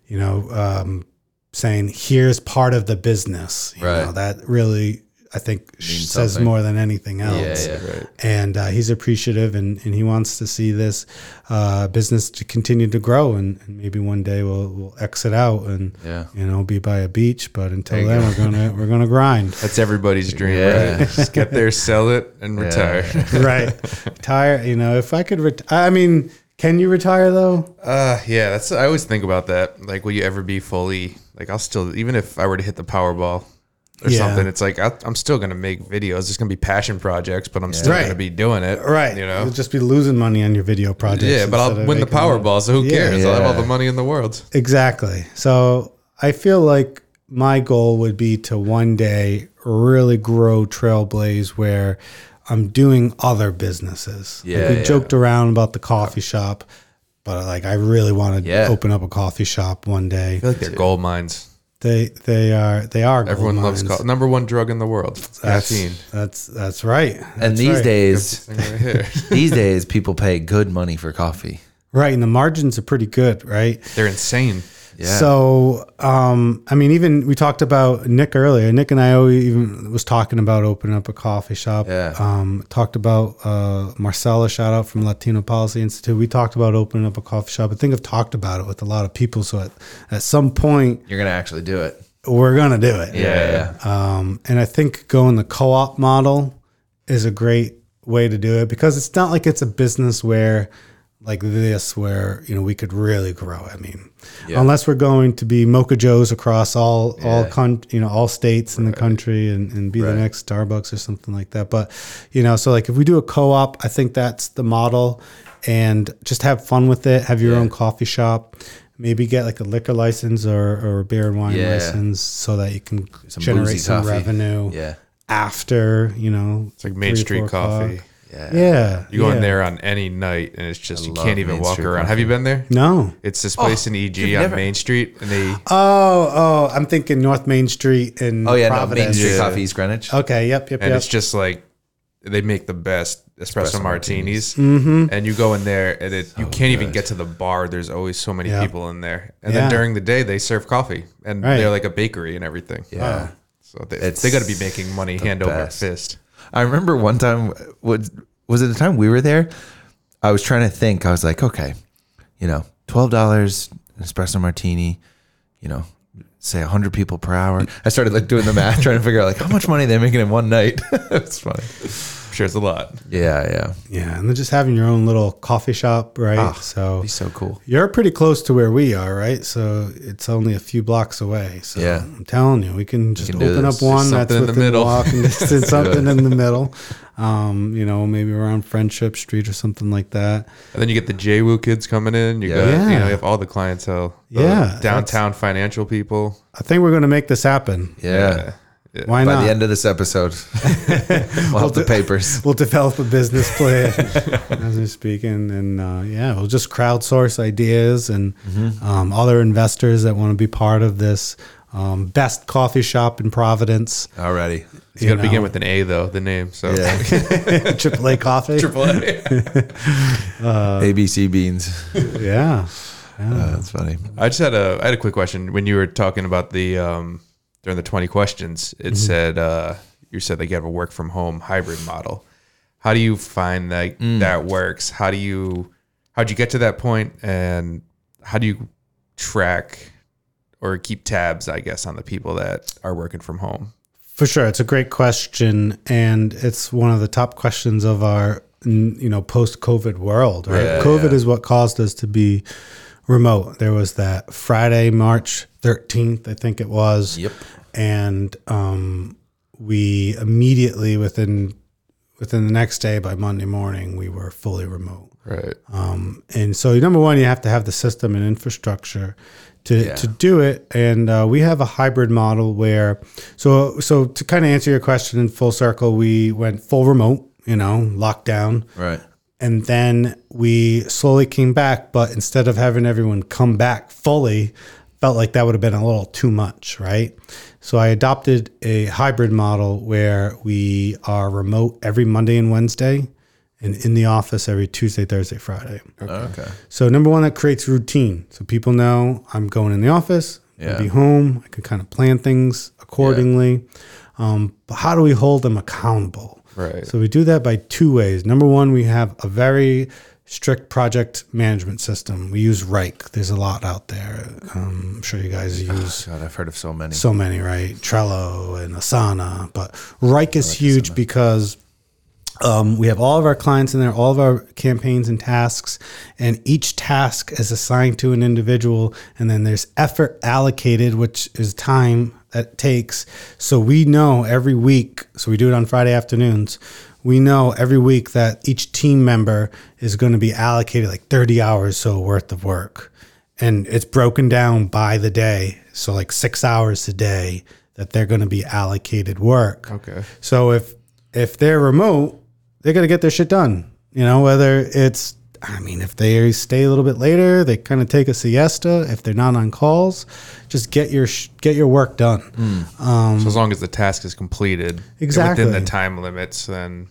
you know, um, saying here's part of the business, you Right. know, that really I think Means says something. more than anything else. Yeah, yeah. Right. And uh, he's appreciative, and, and he wants to see this uh, business to continue to grow, and, and maybe one day we'll we'll exit out and Yeah. you know be by a beach. But until then, go. we're gonna we're gonna grind. That's everybody's dream, Yeah. right? Just get there, sell it, and Yeah. retire. right. Retire. You know, if I could retire, I mean, can you retire though? Uh, yeah, that's. I always think about that. Like, will you ever be fully? Like, I'll still, even if I were to hit the Powerball or Yeah. something, it's like I, I'm still gonna make videos. There's gonna be passion projects, but I'm still Right. gonna be doing it. Right. You know. You'll just be losing money on your video projects. Yeah, but I'll win the making money. Powerball, so who Yeah. cares? I'll have all the money in the world. Exactly. So I feel like my goal would be to one day really grow Trailblaze where I'm doing other businesses. Yeah, like we yeah. joked around about the coffee shop, but like I really want to Yeah. open up a coffee shop one day. I feel like they're gold mines. They they are they are. gold Everyone loves mines. coffee. Number one drug in the world. That's, Caffeine. that's that's right. And these right. days, right these days, people pay good money for coffee. right? And the margins are pretty good, right? They're insane. Yeah. So, um, I mean, even we talked about Nick earlier. Nick and I even was talking about opening up a coffee shop. Yeah. Um, talked about uh, Marcella, shout out from Latino Policy Institute. We talked about opening up a coffee shop. I think I've talked about it with a lot of people. So at, at some point, You're gonna actually do it. we're gonna do it. Yeah, yeah. Um, and I think going the co-op model is a great way to do it because it's not like it's a business where like this where you know we could really grow. I mean, Yeah. unless we're going to be Mocha Joe's across all all Yeah. con- you know all states in the country and, and be the next Starbucks or something like that. But you know, so like if we do a co-op, I think that's the model, and just have fun with it. Have your Yeah. own coffee shop. Maybe get like a liquor license or, or a beer and wine Yeah. license so that you can Some generate some coffee. revenue Yeah. after you know It's like Main Street Coffee. o'clock. Yeah. Yeah, You go yeah. in there on any night, and it's just I you can't even Main walk Street around. Coffee. Have you been there? No. It's this place in EG on never- Main Street, and they Oh, oh, I'm thinking North Main Street in Oh yeah, no, Main Street Yeah. Coffee East Greenwich. Okay, yep, yep, and yep. it's just like they make the best espresso, Espresso martinis, Mm-hmm. and you go in there and it you can't even get to the bar. There's always so many Yeah. people in there, and Yeah. then during the day they serve coffee, and Right. they're like a bakery and everything. Yeah. So they, It's they got to be making money hand over fist. I remember one time was was it the time we were there? I was trying to think. I was like, okay, you know, twelve dollars espresso martini, you know, say 100 people per hour. I started like doing the math, trying to figure out like how much money they're making in one night. it's funny. I'm sure it's a lot. Yeah, yeah. Yeah, and then just having your own little coffee shop, right? Ah, so Be so cool. you're pretty close to where we are, right? So it's only a few blocks away. So Yeah. I'm telling you, we can just can open up one that's something in the within middle. walking distance, something in the middle. Um, you know, maybe around Friendship Street or something like that. And then you get the JWoo kids coming in. You Yeah. got, you know, you have all the clientele. the Yeah, Downtown financial people. I think we're going to make this happen. Yeah. Yeah. Why By not? the end of this episode, we'll have the papers. we'll develop a business plan as we're speaking and uh, yeah we'll just crowdsource ideas and Mm-hmm. um, other investors that want to be part of this um, best coffee shop in providence Already. You got to begin with an A though, the name. So Yeah. triple a coffee Triple A. ABC beans. yeah Uh, that's funny. I just had a I had a quick question when you were talking about the um during the 20 questions it said uh you said that you have a work from home hybrid model. How do you find that that works? How do you how'd you get to that point and how do you track or keep tabs I guess on the people that are working from home? For sure, it's a great question, and it's one of the top questions of our you know post COVID world. Right, Yeah, COVID yeah. is what caused us to be remote. There was that Friday, March thirteenth, I think it was. Yep. and um, we immediately within within the next day by Monday morning we were fully remote. Right. Um, and so, number one, you have to have the system and infrastructure to, Yeah. to do it. And uh, we have a hybrid model where, so so to kind of answer your question in full circle, we went full remote, you know, lockdown, Right. And then we slowly came back. But instead of having everyone come back fully, felt like that would have been a little too much, right? So I adopted a hybrid model where we are remote every Monday and Wednesday, and in the office every Tuesday, Thursday, Friday. Okay. So number one, that creates routine. So people know I'm going in the office, Yeah. I'll be home. I can kind of plan things accordingly. Um, but how do we hold them accountable? Right. So we do that by two ways. Number one, we have a very strict project management system. We use Wrike. There's a lot out there. Um, I'm sure you guys use God, I've heard of so many. so many, right? Trello and Asana, but Wrike is huge because um, we have all of our clients in there, all of our campaigns and tasks, and each task is assigned to an individual, and then there's effort allocated, which is time that takes. So we know every week. So we do it on Friday afternoons. We know every week that each team member is going to be allocated like 30 hours so worth of work and it's broken down by the day. So like six hours a day that they're going to be allocated work. Okay. So if if they're remote, they're going to get their shit done. You know, whether it's I mean, if they stay a little bit later, they kind of take a siesta. If they're not on calls, just get your sh- get your work done. so as long as the task is completed Exactly. within the time limits, then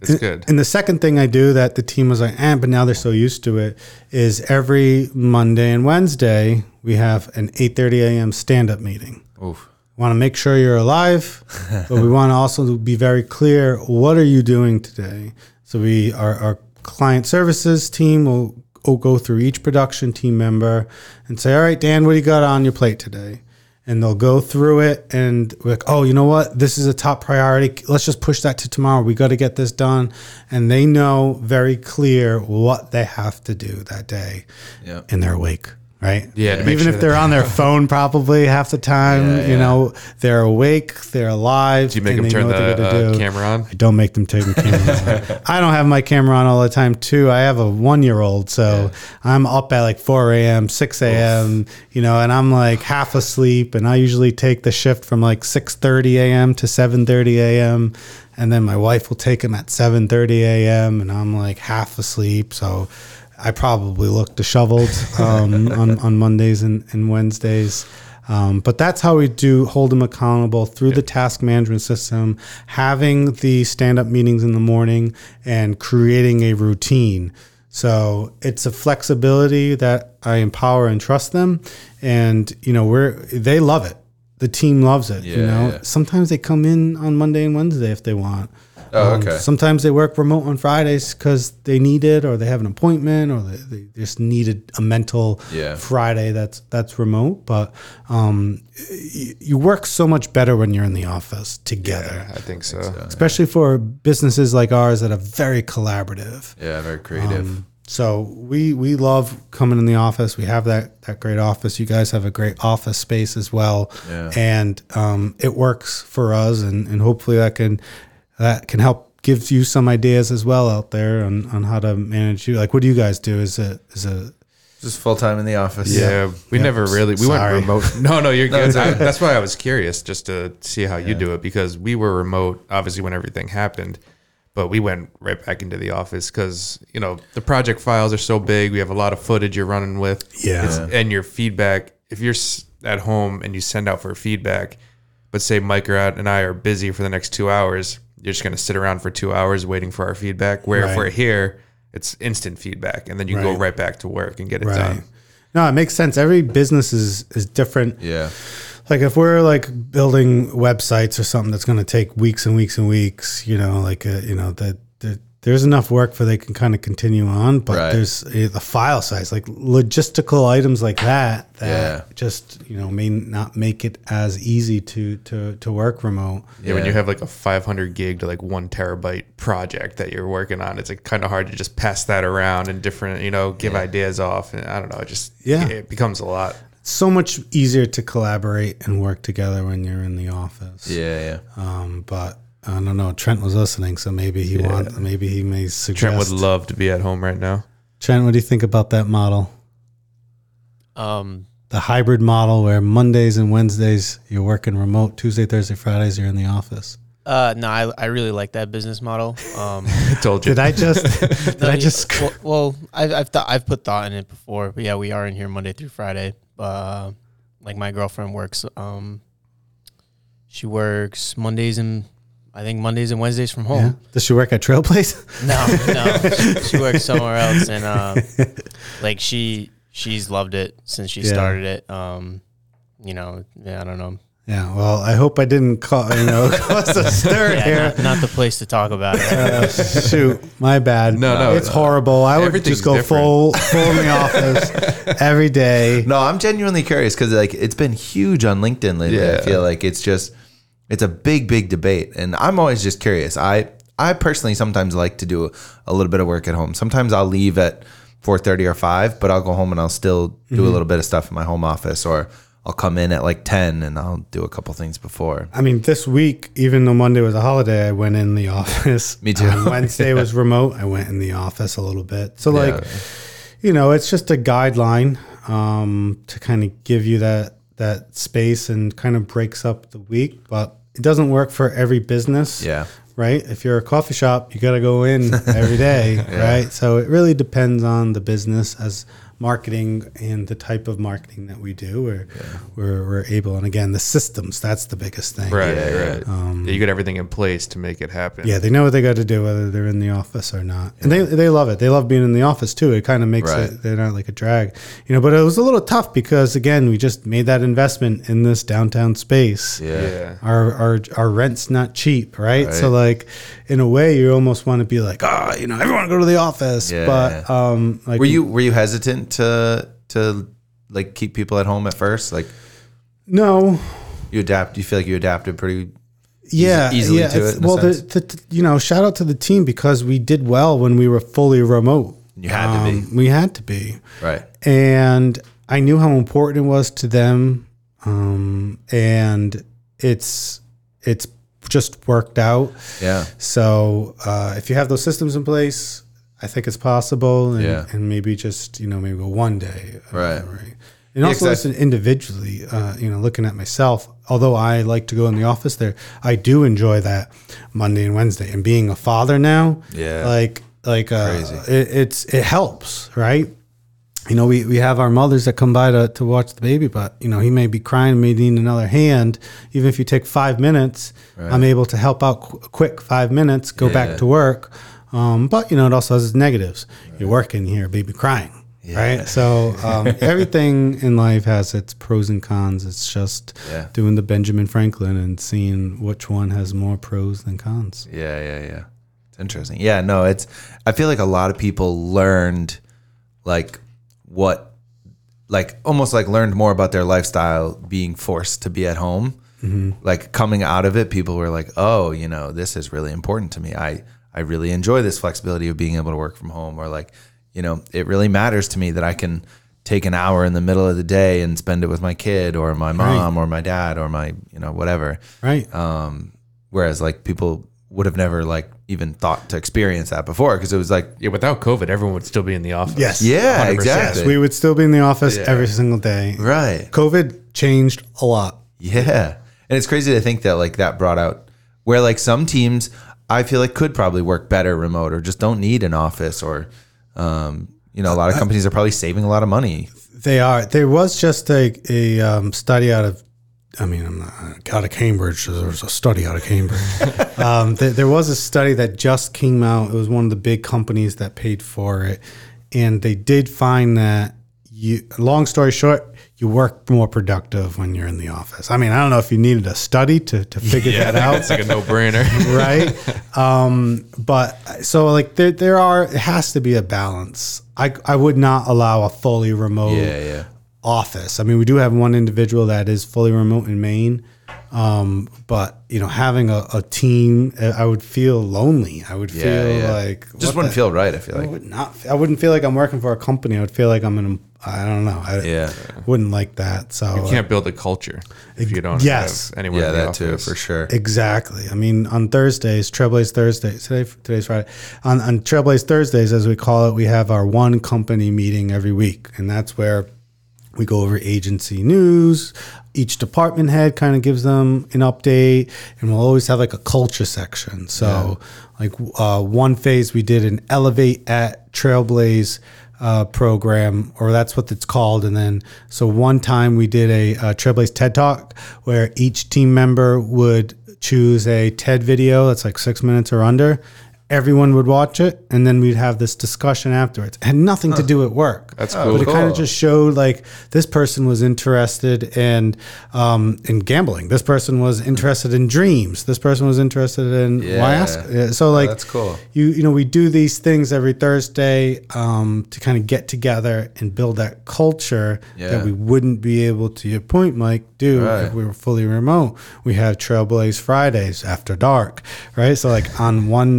it's good. And the second thing I do that the team was like, eh, but now they're so used to it, is every Monday and Wednesday we have an 8:30 a.m. stand-up meeting. Oof. want to make sure you're alive, but we want to also be very clear what are you doing today. So we are. our client services team will, will go through each production team member and say, all right, Dan, what do you got on your plate today? And they'll go through it and we're like, oh, you know what? This is a top priority. Let's just push that to tomorrow. We got to get this done. And they know very clear what they have to do that day. Yeah. And they're awake. Right. Yeah, Even sure if they're on their phone, probably half the time, Yeah, you yeah. know, they're awake, they're alive. Do you make them turn the uh, camera on? I don't make them take the camera. on. I don't have my camera on all the time too. I have a one year old, so I'm up at like 4 a.m., 6 a.m. You know, and I'm like half asleep, and I usually take the shift from like 6:30 a.m. to 7:30 a.m. And then my wife will take him at 7:30 a.m. and I'm like half asleep, so I probably look disheveled um, on on Mondays and, and Wednesdays. Um, but that's how we do hold them accountable through the task management system, having the stand up meetings in the morning and creating a routine. So it's a flexibility that I empower and trust them. And, you know, we're, they love it. The team loves it. you know, yeah. sometimes they come in on Monday and Wednesday if they want. Oh, Um, okay. sometimes they work remote on Fridays because they need it, or they have an appointment, or they, they just needed a mental Yeah. Friday that's that's remote. But um, y- you work so much better when you're in the office together, I think so. especially for businesses like ours that are very collaborative. Yeah, very creative. Um, so we we love coming in the office. We have that that great office. You guys have a great office space as well, Yeah. and um, it works for us. And, and hopefully that can that can help give you some ideas as well out there on, on how to manage you. Like, what do you guys do? Is it is it Just full time in the office. Yeah, we Yeah. never really we Sorry. went remote. No, no, you're good. it's I- that's why I was curious just to see how you do it because we were remote obviously when everything happened, but we went right back into the office because you know the project files are so big. We have a lot of footage you're running with. Yeah. It's- and your feedback. If you're at home and you send out for feedback, but say Mike or and I are busy for the next two hours, you're just gonna sit around for two hours waiting for our feedback. Where if we're here, it's instant feedback, and then you go Right. right back to work and get it right? done. No, it makes sense. Every business is is different. Yeah. like if we're like building websites or something that's going to take weeks and weeks and weeks you know like uh, you know that that there's enough work for they can kind of continue on but Right. there's uh, the file size like logistical items like that that Yeah. just you know may not make it as easy to to to work remote Yeah, when you have like a 500 gig to like one terabyte project that you're working on, it's like kind of hard to just pass that around and different, you know, give ideas off. And I don't know, it just, Yeah. it becomes a lot. It's so much easier to collaborate and work together when you're in the office Yeah. Yeah. um but I don't know. Trent was listening, so maybe he want. Maybe he may suggest. Trent would love to be at home right now. Trent, what do you think about that model? Um, the hybrid model where Mondays and Wednesdays you're working remote, Tuesday, Thursday, Fridays you're in the office. uh, no, I, I really like that business model. Um, I told you. Did I just did no, I just well, well I've I've, thought I've put thought in it before, but yeah, we are in here Monday through Friday. Uh, like my girlfriend works. Um, she works Mondays and I think Mondays and Wednesdays from yeah. home. Does she work at Trailblaze? No, no, she, she works somewhere else, and uh, like she she's loved it since she Yeah. started it. Um, you know, yeah, I don't know. Yeah, well, I hope I didn't call you know cause a stir Yeah, here. not, not the place to talk about it. Uh, shoot, my bad. No, no, it's no. horrible. I would just go different. full full in the office every day. No, I'm genuinely curious because like it's been huge on LinkedIn lately. I feel like it's just it's a big, big debate, and I'm always just curious. I I personally sometimes like to do a little bit of work at home. Sometimes I'll leave at 4:30 or 5, but I'll go home and I'll still do a little bit of stuff in my home office, or I'll come in at like 10 and I'll do a couple things before. I mean, this week, even though Monday was a holiday, I went in the office. Me too. Um, Wednesday was remote. I went in the office a little bit. So, like, Yeah. you know, it's just a guideline um, to kind of give you that that space and kind of breaks up the week. But it doesn't work for every business. Yeah. Right. If you're a coffee shop, you got to go in every day. Right. So it really depends on the business as marketing and the type of marketing that we do. We're, we're, we're able, and again, the systems, that's the biggest thing. right, Yeah, yeah. right. yeah, you get everything in place to make it happen. Yeah, they know what they got to do, whether they're in the office or not, and they they love it. They love being in the office too. It kind of makes Right. it they're not like a drag, you know. But it was a little tough because again, we just made that investment in this downtown space. Yeah. Yeah. Our our our rent's not cheap, right? So like, in a way, you almost want to be like, ah, you know, everyone go to the office, Yeah, but um, like, Were you were you hesitant to to like keep people at home at first? Like no, you adapt? You feel like you adapted pretty yeah, easily yeah. to it well, the, the, you know, shout out to the team because we did well when we were fully remote. You had to be. Um, We had to be. right. and I knew how important it was to them, um, and it's it's just worked out. Yeah. So uh, if you have those systems in place, I think it's possible, and, Yeah. and maybe just you know maybe go one day, uh, Right. right. And also 'cause I- listen individually. Uh, you know, looking at myself, although I like to go in the office there, I do enjoy that Monday and Wednesday. And being a father now, Yeah. like like uh, it, it's it helps, right? You know, we, we have our mothers that come by to, to watch the baby, but you know, he may be crying, may need another hand. Even if you take five minutes, I'm able to help out qu- quick five minutes, go Yeah. back to work. Um, but you know, it also has its negatives. You're working here, baby crying. right? So um, everything in life has its pros and cons. It's just Yeah. doing the Benjamin Franklin and seeing which one has more pros than cons. Yeah, yeah, yeah. It's interesting. Yeah, no, it's I feel like a lot of people learned like what like almost like learned more about their lifestyle being forced to be at home. Like coming out of it, people were like, "Oh, you know, this is really important to me. I I really enjoy this flexibility of being able to work from home or like, you know, it really matters to me that I can take an hour in the middle of the day and spend it with my kid or my mom or my dad or my, you know, whatever." Right. Um, whereas like people would have never like even thought to experience that before because it was like, Yeah, without COVID, everyone would still be in the office. Yes. yeah, 100%. exactly, we would still be in the office Yeah. every single day. right, COVID changed a lot. yeah, and it's crazy to think that like that brought out where like some teams I feel like could probably work better remote or just don't need an office or, um, you know, a lot of companies are probably saving a lot of money. They are. There was just a, a um, study out of, I mean, I'm not out of Cambridge. There was a study out of Cambridge. um, there, there was a study that just came out. It was one of the big companies that paid for it, and they did find that you. Long story short, you work more productive when you're in the office. I mean, I don't know if you needed a study to to figure that out It's like a no-brainer. right? Um, but so like there, there are it has to be a balance. I I would not allow a fully remote Yeah, yeah. office. I mean, we do have one individual that is fully remote in Maine, um, but you know, having a, a team, uh, I would feel lonely. I would feel yeah. like just wouldn't the- feel right. I feel like I would not. I wouldn't feel like I'm working for a company. I would feel like I'm in. A, I don't know. I yeah, wouldn't like that. So You can't build a culture if you don't Yes. have anyone yeah, in the that too for sure. Exactly. I mean, on Thursdays, Trailblaze Thursdays. Today, today's Friday. On, on Trailblaze Thursdays, as we call it, we have our one company meeting every week, and that's where we go over agency news. Each department head kind of gives them an update, and we'll always have like a culture section. So, like uh, one phase, we did an elevate at Trailblaze uh, program, or that's what it's called. And then, so one time we did a, uh Trailblaze TED Talk where each team member would choose a TED video that's like six minutes or under. Everyone would watch it, and then we'd have this discussion afterwards. It had nothing to do at work. That's Oh, cool. But it kind of just showed like this person was interested in um, in gambling. This person was interested in dreams. This person was interested in why ask. So like that's cool. you you know we do these things every Thursday um, to kind of get together and build that culture Yeah. that we wouldn't be able to your point, Mike, do Right. if we were fully remote. We have Trailblaze Fridays after dark, right? So like on one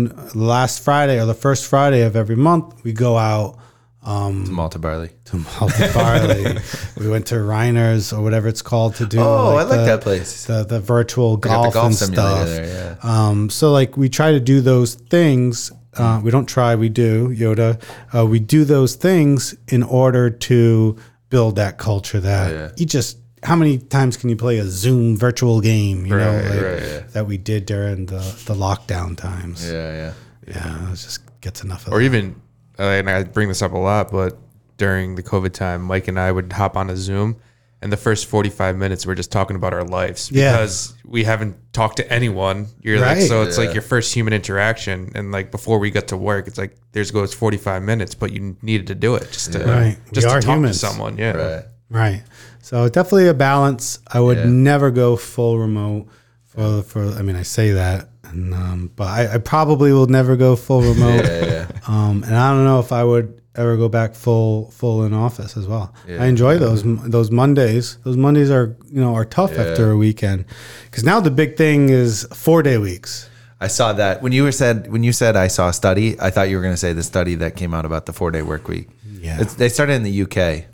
last Friday or the first Friday of every month, we go out To Malted Barley. to Malted Barley. we went to Reiner's or whatever it's called to do. Oh, I like the- that place. The the virtual golf, golf and stuff. there, yeah. Um, so like we try to do those things. Uh, we don't try, we do. Yoda, uh, we do those things in order to build that culture. That Yeah. you just. How many times can you play a Zoom virtual game? You know, like, right, yeah. that we did during the the lockdown times. Yeah, yeah. Yeah, it just gets enough of or that. even uh, and I bring this up a lot, but during the COVID time, Mike and I would hop on a Zoom, and the first forty five minutes we're just talking about our lives Yeah. because we haven't talked to anyone. You're like, so it's Yeah. like your first human interaction, and like before we got to work, it's like there's goes forty five minutes, but you needed to do it just to Right. Just are to talk humans. to someone. Yeah, Right. Right. So definitely a balance. I would Yeah. never go full remote for for. I mean, I say that, and um, but I, I probably will never go full remote. Yeah, yeah. Um, and I don't know if I would ever go back full full in office as well. Yeah. I enjoy those those Mondays. Those Mondays are you know are tough after a weekend because now the big thing is four day weeks. I saw that when you were said when you said I saw a study. I thought you were going to say the study that came out about the four day work week. Yeah. It's, they started in the UK.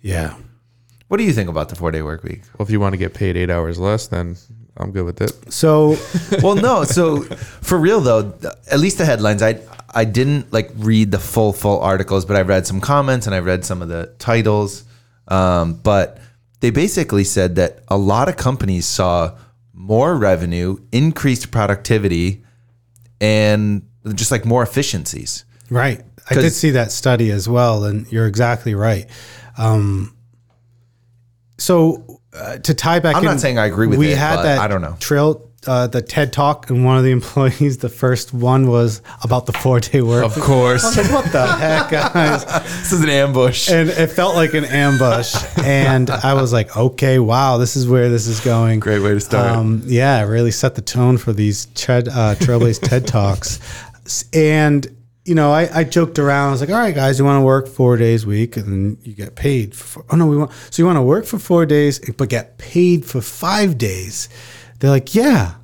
Yeah. What do you think about the four day work week? Well, if you want to get paid eight hours less, then I'm good with it. So well, no. So for real though, at least the headlines. I I didn't like read the full full articles, but I read some comments and I read some of the titles. Um, but they basically said that a lot of companies saw more revenue, increased productivity, and just like more efficiencies. Right. I did see that study as well, and you're exactly right. Um, so uh, to tie back, I'm in, not saying I agree with we it, had but that. I don't know. Trail uh, the TED talk, and one of the employees, the first one was about the four day work. Of course. I was like, what the heck, guys? This is an ambush. And it felt like an ambush. And I was like, okay, wow, this is where this is going. Great way to start. Um, yeah, really set the tone for these TED, uh, Trailblaze TED Talks. And, you know, I, I joked around. I was like, all right, guys, you want to work four days a week and you get paid for, four- oh no, we want, so you want to work for four days, but get paid for five days. They're like, yeah.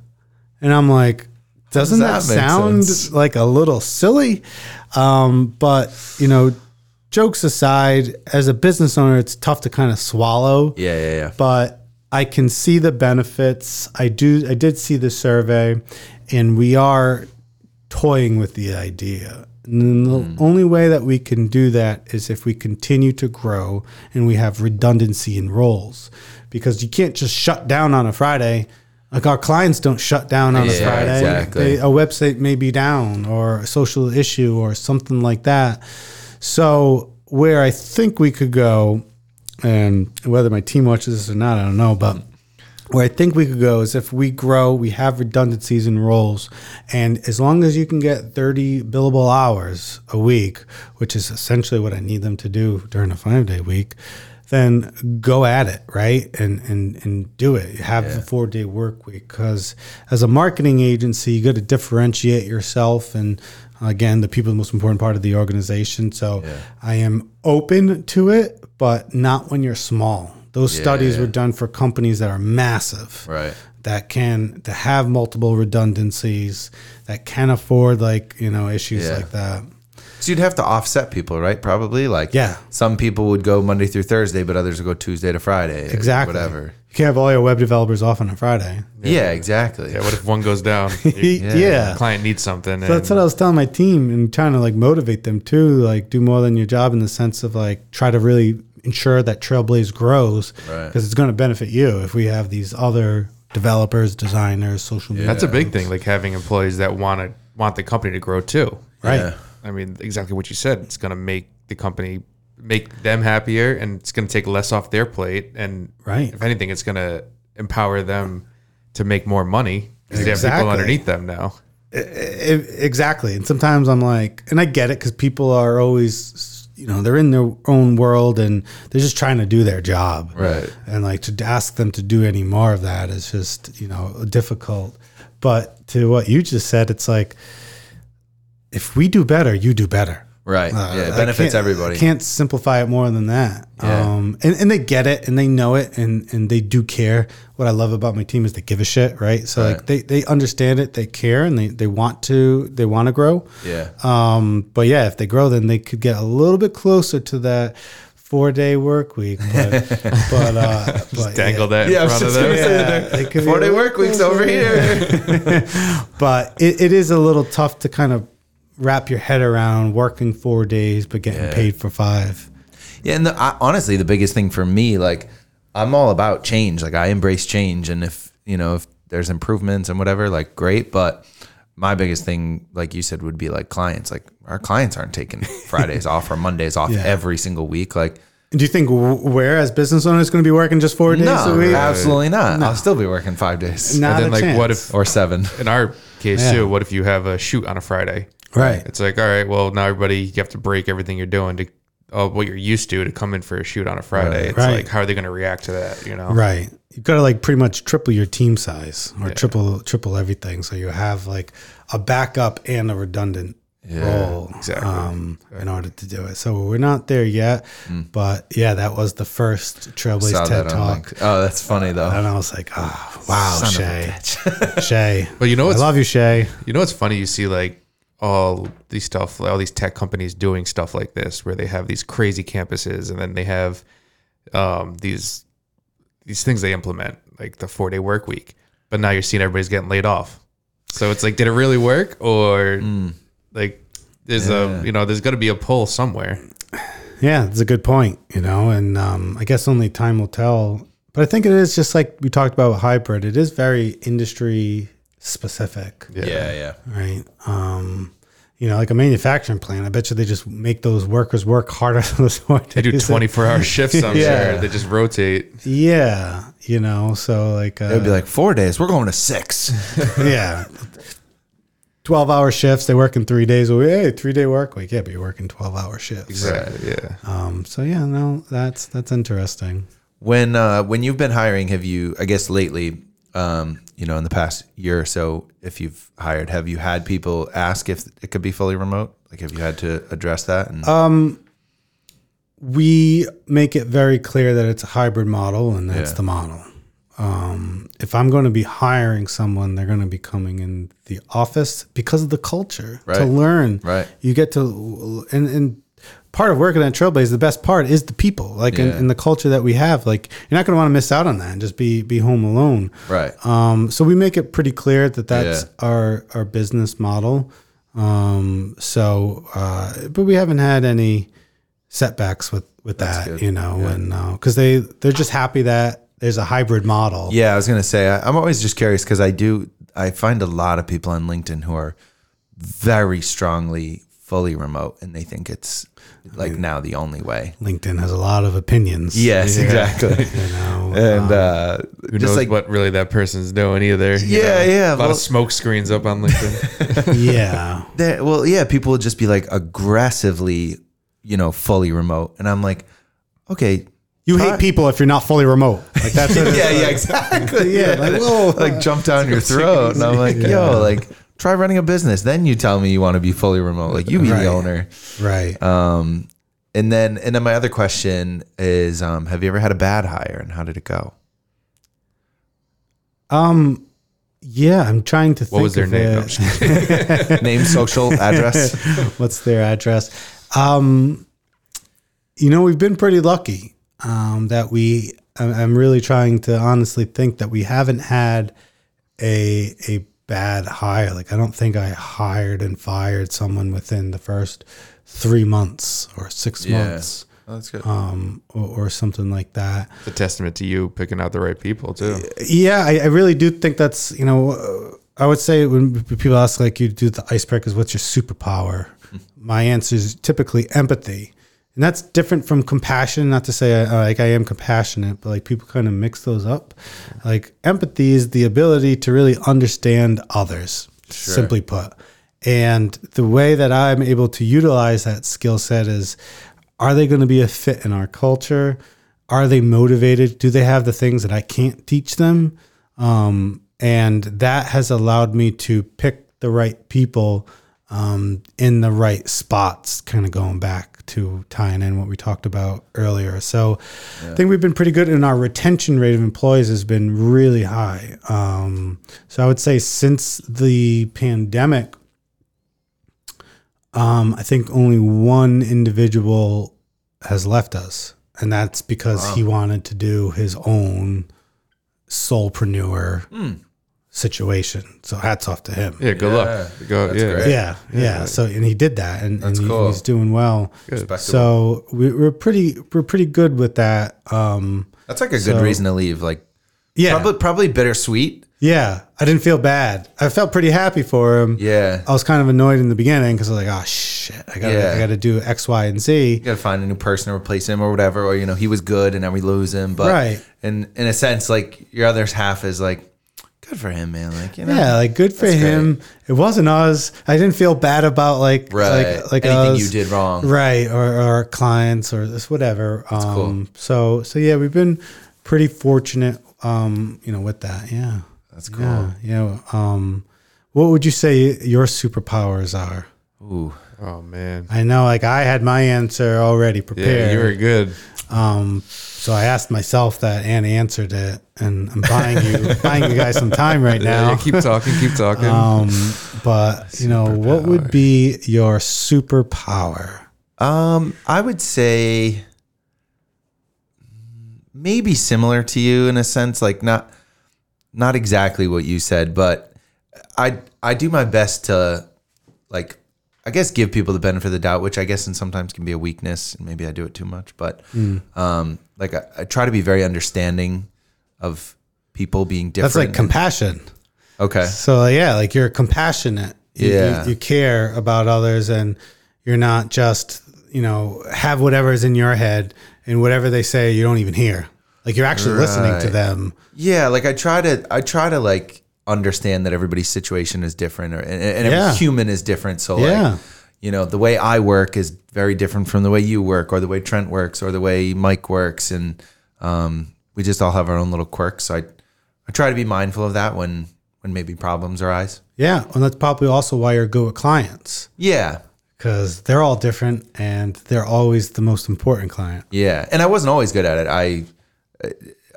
And I'm like, doesn't that that, sound sense? like a little silly? Um, but, you know, jokes aside, as a business owner, it's tough to kind of swallow yeah, yeah, yeah. but I can see the benefits. I do. I did see the survey, and we are toying with the idea. And the hmm. only way that we can do that is if we continue to grow and we have redundancy in roles, because you can't just shut down on a Friday. Like our clients don't shut down on a Friday. exactly. They, a website may be down or a social issue or something like that. So where I think we could go, and whether my team watches this or not, I don't know, but hmm. Where I think we could go is if we grow, we have redundancies in roles, and as long as you can get 30 billable hours a week, which is essentially what I need them to do during a five day week, then go at it, right? And and and do it. Have the four day work week because as a marketing agency, you got to differentiate yourself and again, the people are the most important part of the organization. So I am open to it, but not when you're small. Those studies Yeah. were done for companies that are massive Right. that can to have multiple redundancies that can afford like you know issues Yeah. like that So you'd have to offset people, right? Probably like Yeah. Some people would go Monday through Thursday, but others would go Tuesday to Friday. exactly Whatever. you can't have all your web developers off on a friday Yeah, exactly. Yeah, what if one goes down? Your yeah, client needs something. So that's what I was telling my team and trying to like motivate them too, like do more than your job in the sense of like try to really ensure that Trailblaze grows Right. because it's going to benefit you if we have these other developers, designers, social media. That's a big thing, like having employees that want to want the company to grow too. right. Yeah. I mean, exactly what you said. It's going to make the company make them happier, and it's going to take less off their plate. And Right. if anything, it's going to empower them to make more money because they have people underneath them now. I- exactly. And sometimes I'm like, and I get it because people are always, you know, they're in their own world and they're just trying to do their job. Right. And like to ask them to do any more of that is just, you know, difficult. But to what you just said, it's like, if we do better, you do better. Right. Uh, yeah. It benefits can't- everybody. I can't simplify it more than that. Yeah. Um, and, and they get it and they know it and, and they do care. What I love about my team is they give a shit, right? So Right. like they, they understand it, they care and they, they want to they want to grow. Yeah. Um, but yeah, if they grow, then they could get a little bit closer to that four day work week. But but uh but Dangle that in Yeah, front of them. say Yeah, that. it could be Four day work weeks over here. but it, it is a little tough to kind of wrap your head around working four days but getting Yeah. paid for five. Yeah, and the, I, honestly, the biggest thing for me, like, I'm all about change. Like, I embrace change, and if you know, if there's improvements and whatever, like, great. But my biggest thing, like you said, would be like clients. Like, our clients aren't taking Fridays off or Mondays off Yeah. every single week. Like, do you think w- where as business owners going to be working just four days no, a week? absolutely not. I'll still be working five days Not And then, a like, chance. what if or seven. in our case Yeah. too, what if you have a shoot on a Friday? Right. It's like, all right, well, now everybody you have to break everything you're doing to uh, what you're used to to come in for a shoot on a Friday. Right. It's Right. like, how are they going to react to that? You know, Right. You've got to like pretty much triple your team size or triple triple everything. So you have like a backup and a redundant role exactly. um, in order to do it. So we're not there yet. But yeah, that was the first Trailblaze TED Talk. Oh, that's funny though. And I was like, oh, wow, Son Shay. Shay. But you know I love you, Shay. You know what's funny? You see like all these stuff, all these tech companies doing stuff like this, where they have these crazy campuses, and then they have um, these these things they implement, like the four day work week. But now you're seeing everybody's getting laid off. So it's like, did it really work, or like there's a you know there's got to be a pull somewhere. Yeah, it's a good point, you know, and um, I guess only time will tell. But I think it is just like we talked about with hybrid. It is very industry specific, yeah, yeah. right? Um, you know, like a manufacturing plant. I bet you they just make those workers work harder. those four They do 24 hour shifts, I'm Yeah. sure. They just rotate. Yeah, you know, so like uh, It would be like four days. We're going to six. yeah. 12 hour shifts. They work in three days. Well, hey, three day work week. Yeah, but you're working 12 hour shifts. Exactly. Yeah. Um, so yeah, no, that's, that's interesting. When uh, when you've been hiring, have you? I guess lately, um, you know, in the past year or so, if you've hired, have you had people ask if it could be fully remote? Like, have you had to address that? And We make it very clear that it's a hybrid model and that's Yeah. the model. Um, if I'm going to be hiring someone, they're going to be coming in the office because of the culture to learn. Right. You get to, and, and part of working at Trailblaze, the best part is the people, like in, Yeah. in the culture that we have. Like you're not going to want to miss out on that and just be be home alone. right, Um, so we make it pretty clear that that's Yeah. our our business model. Um, so, uh, but we haven't had any setbacks with with that, good. you know, and because they they're just happy that there's a hybrid model. yeah. I was gonna say I, I'm always just curious because I do. I find a lot of people on LinkedIn who are very strongly fully remote, and they think it's like now the only way. LinkedIn has a lot of opinions. Yes, Yeah. exactly. you know, and uh, Who just knows like what really that person's doing either? you Yeah, know? yeah, A lot well- of smoke screens up on LinkedIn. yeah, That, well, yeah, people would just be like aggressively, you know, fully remote, and I'm like, okay, you hate people if you're not fully remote. Like that's what it is. yeah, yeah, exactly, Yeah, like, whoa. like jump down your throat, and I'm like, yo, like try running a business, then you tell me you want to be fully remote, like you be Right. the owner. right. Um, and then and then my other question is, um, have you ever had a bad hire, and how did it go? Um, yeah, I'm trying to. think What was their name? No, I'm just kidding. Name, social, address. What's their address? Um, you know, we've been pretty lucky um, that we. I'm I'm really trying to honestly think that we haven't had a a bad hire. Like I don't think I hired and fired someone within the first three months or six Yeah. months, Oh, that's good. um, or, or something like that. It's a testament to you picking out the right people too. Yeah, I, I really do think that's you know. Uh, I would say when people ask like you do the icebreakers, what's your superpower? My answer is typically empathy, and that's different from compassion. Not to say I, like I am compassionate, but like people kind of mix those up. Like empathy is the ability to really understand others, simply put. And the way that I'm able to utilize that skill set is are they going to be a fit in our culture? Are they motivated? Do they have the things that I can't teach them? Um, and that has allowed me to pick the right people um, in the right spots, kind of going back to tying in what we talked about earlier. So I think we've been pretty good, and our retention rate of employees has been really high. Um, so I would say since the pandemic, um, I think only one individual has left us, and that's because he wanted to do his own solopreneur situation. So hats off to him. Yeah, good luck. Go, That's yeah. great. Yeah, yeah. So and he did that, and, and he- cool. he's doing well. So we, we're pretty we're pretty good with that. Um, That's like a good reason to leave. Like yeah, probably probably bittersweet. yeah. I didn't feel bad. I felt pretty happy for him. Yeah. I was kind of annoyed in the beginning because I was like, oh shit, I got to Yeah. I got to do X, Y, and Z. You gotta find a new person to replace him or whatever, or you know, he was good and now we lose him. But Right. in in a sense, like your other half is like, good for him, man. Like, you know, Yeah, like good for That's him. It wasn't us. I didn't feel bad about like right. like like Anything us. you did wrong. right or, or our clients or this whatever. um, cool. So so yeah, we've been pretty fortunate. Um, you know, with that. Yeah, That's cool. yeah, yeah. Um, what would you say your superpowers are? Ooh. Oh man. I know, like I had my answer already prepared. Yeah, prepared. you were good. Um, so I asked myself that and answered it, and I'm buying you buying you guys some time right Yeah, now. yeah, keep talking, keep talking. Um, but you know, what would be your superpower? Um, I would say maybe similar to you in a sense, like not not exactly what you said, but I I do my best to like I guess give people the benefit of the doubt, which I guess and sometimes can be a weakness, and maybe I do it too much. But um, like I, I try to be very understanding of people being different. That's like compassion. okay, So yeah, like you're compassionate You- you- Yeah. you, care about others, and you're not just you know have whatever's in your head and whatever they say you don't even hear. Like you're actually listening to them. Yeah, like I try to I try to like understand that everybody's situation is different or and, and every human is different. So Yeah. like you know, the way I work is very different from the way you work or the way Trent works or the way Mike works and um, we just all have our own little quirks. So I I try to be mindful of that when when maybe problems arise. Yeah, and that's probably also why you're good with clients Yeah. because they're all different and they're always the most important client. Yeah, and I wasn't always good at it. I, uh,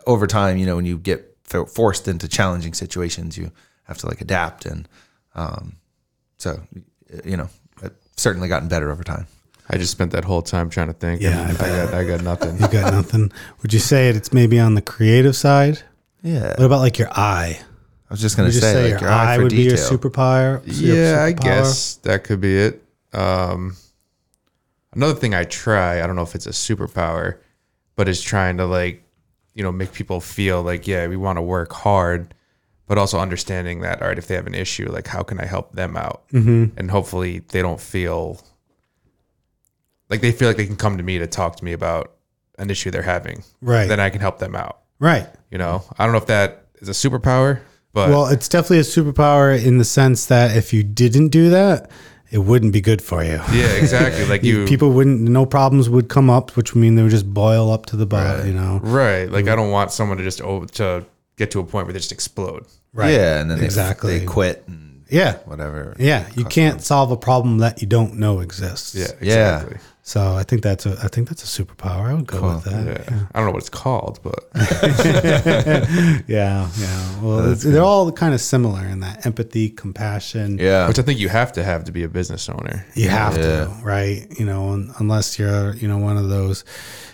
over time, you know, when you get forced into challenging situations, you have to like adapt, and um, so you know, I've certainly gotten better over time. I just spent that whole time trying to think. Yeah, and I I, got I got nothing. You got nothing. Would you say it's maybe on the creative side? Yeah, What about like your eye? I was just gonna say, say, like your your eye eye for would be your superpower? your yeah, I guess that could be it. Um, another thing I try, I don't know if it's a superpower, but is trying to like, you know, make people feel like, yeah, we want to work hard, but also understanding that, all right, if they have an issue, like, how can I help them out? Mm-hmm. And hopefully they don't feel like they feel like they can come to me to talk to me about an issue they're having. Right. Then I can help them out. Right. You know, I don't know if that is a superpower, but Well, it's definitely a superpower in the sense that if you didn't do that, it wouldn't be good for you. yeah, exactly. Like you, People wouldn't, no problems would come up, which would mean they would just boil up to the butt, you know? Right. Like I don't want someone to just oh, to get to a point where they just explode. Right. Yeah, and then they- Exactly. they, quit and Yeah. whatever. Yeah. You can't solve a problem that you don't know exists. Yeah. Yeah. So I think that's a, I think that's a superpower. I would go with that. Yeah. I don't know what it's called, but Yeah. Yeah. Well, it's- they're all kind of similar in that empathy, compassion. Yeah, which I think you have to have to be a business owner. You have Yeah. to, right? You know, un- unless you're, you know, one of those,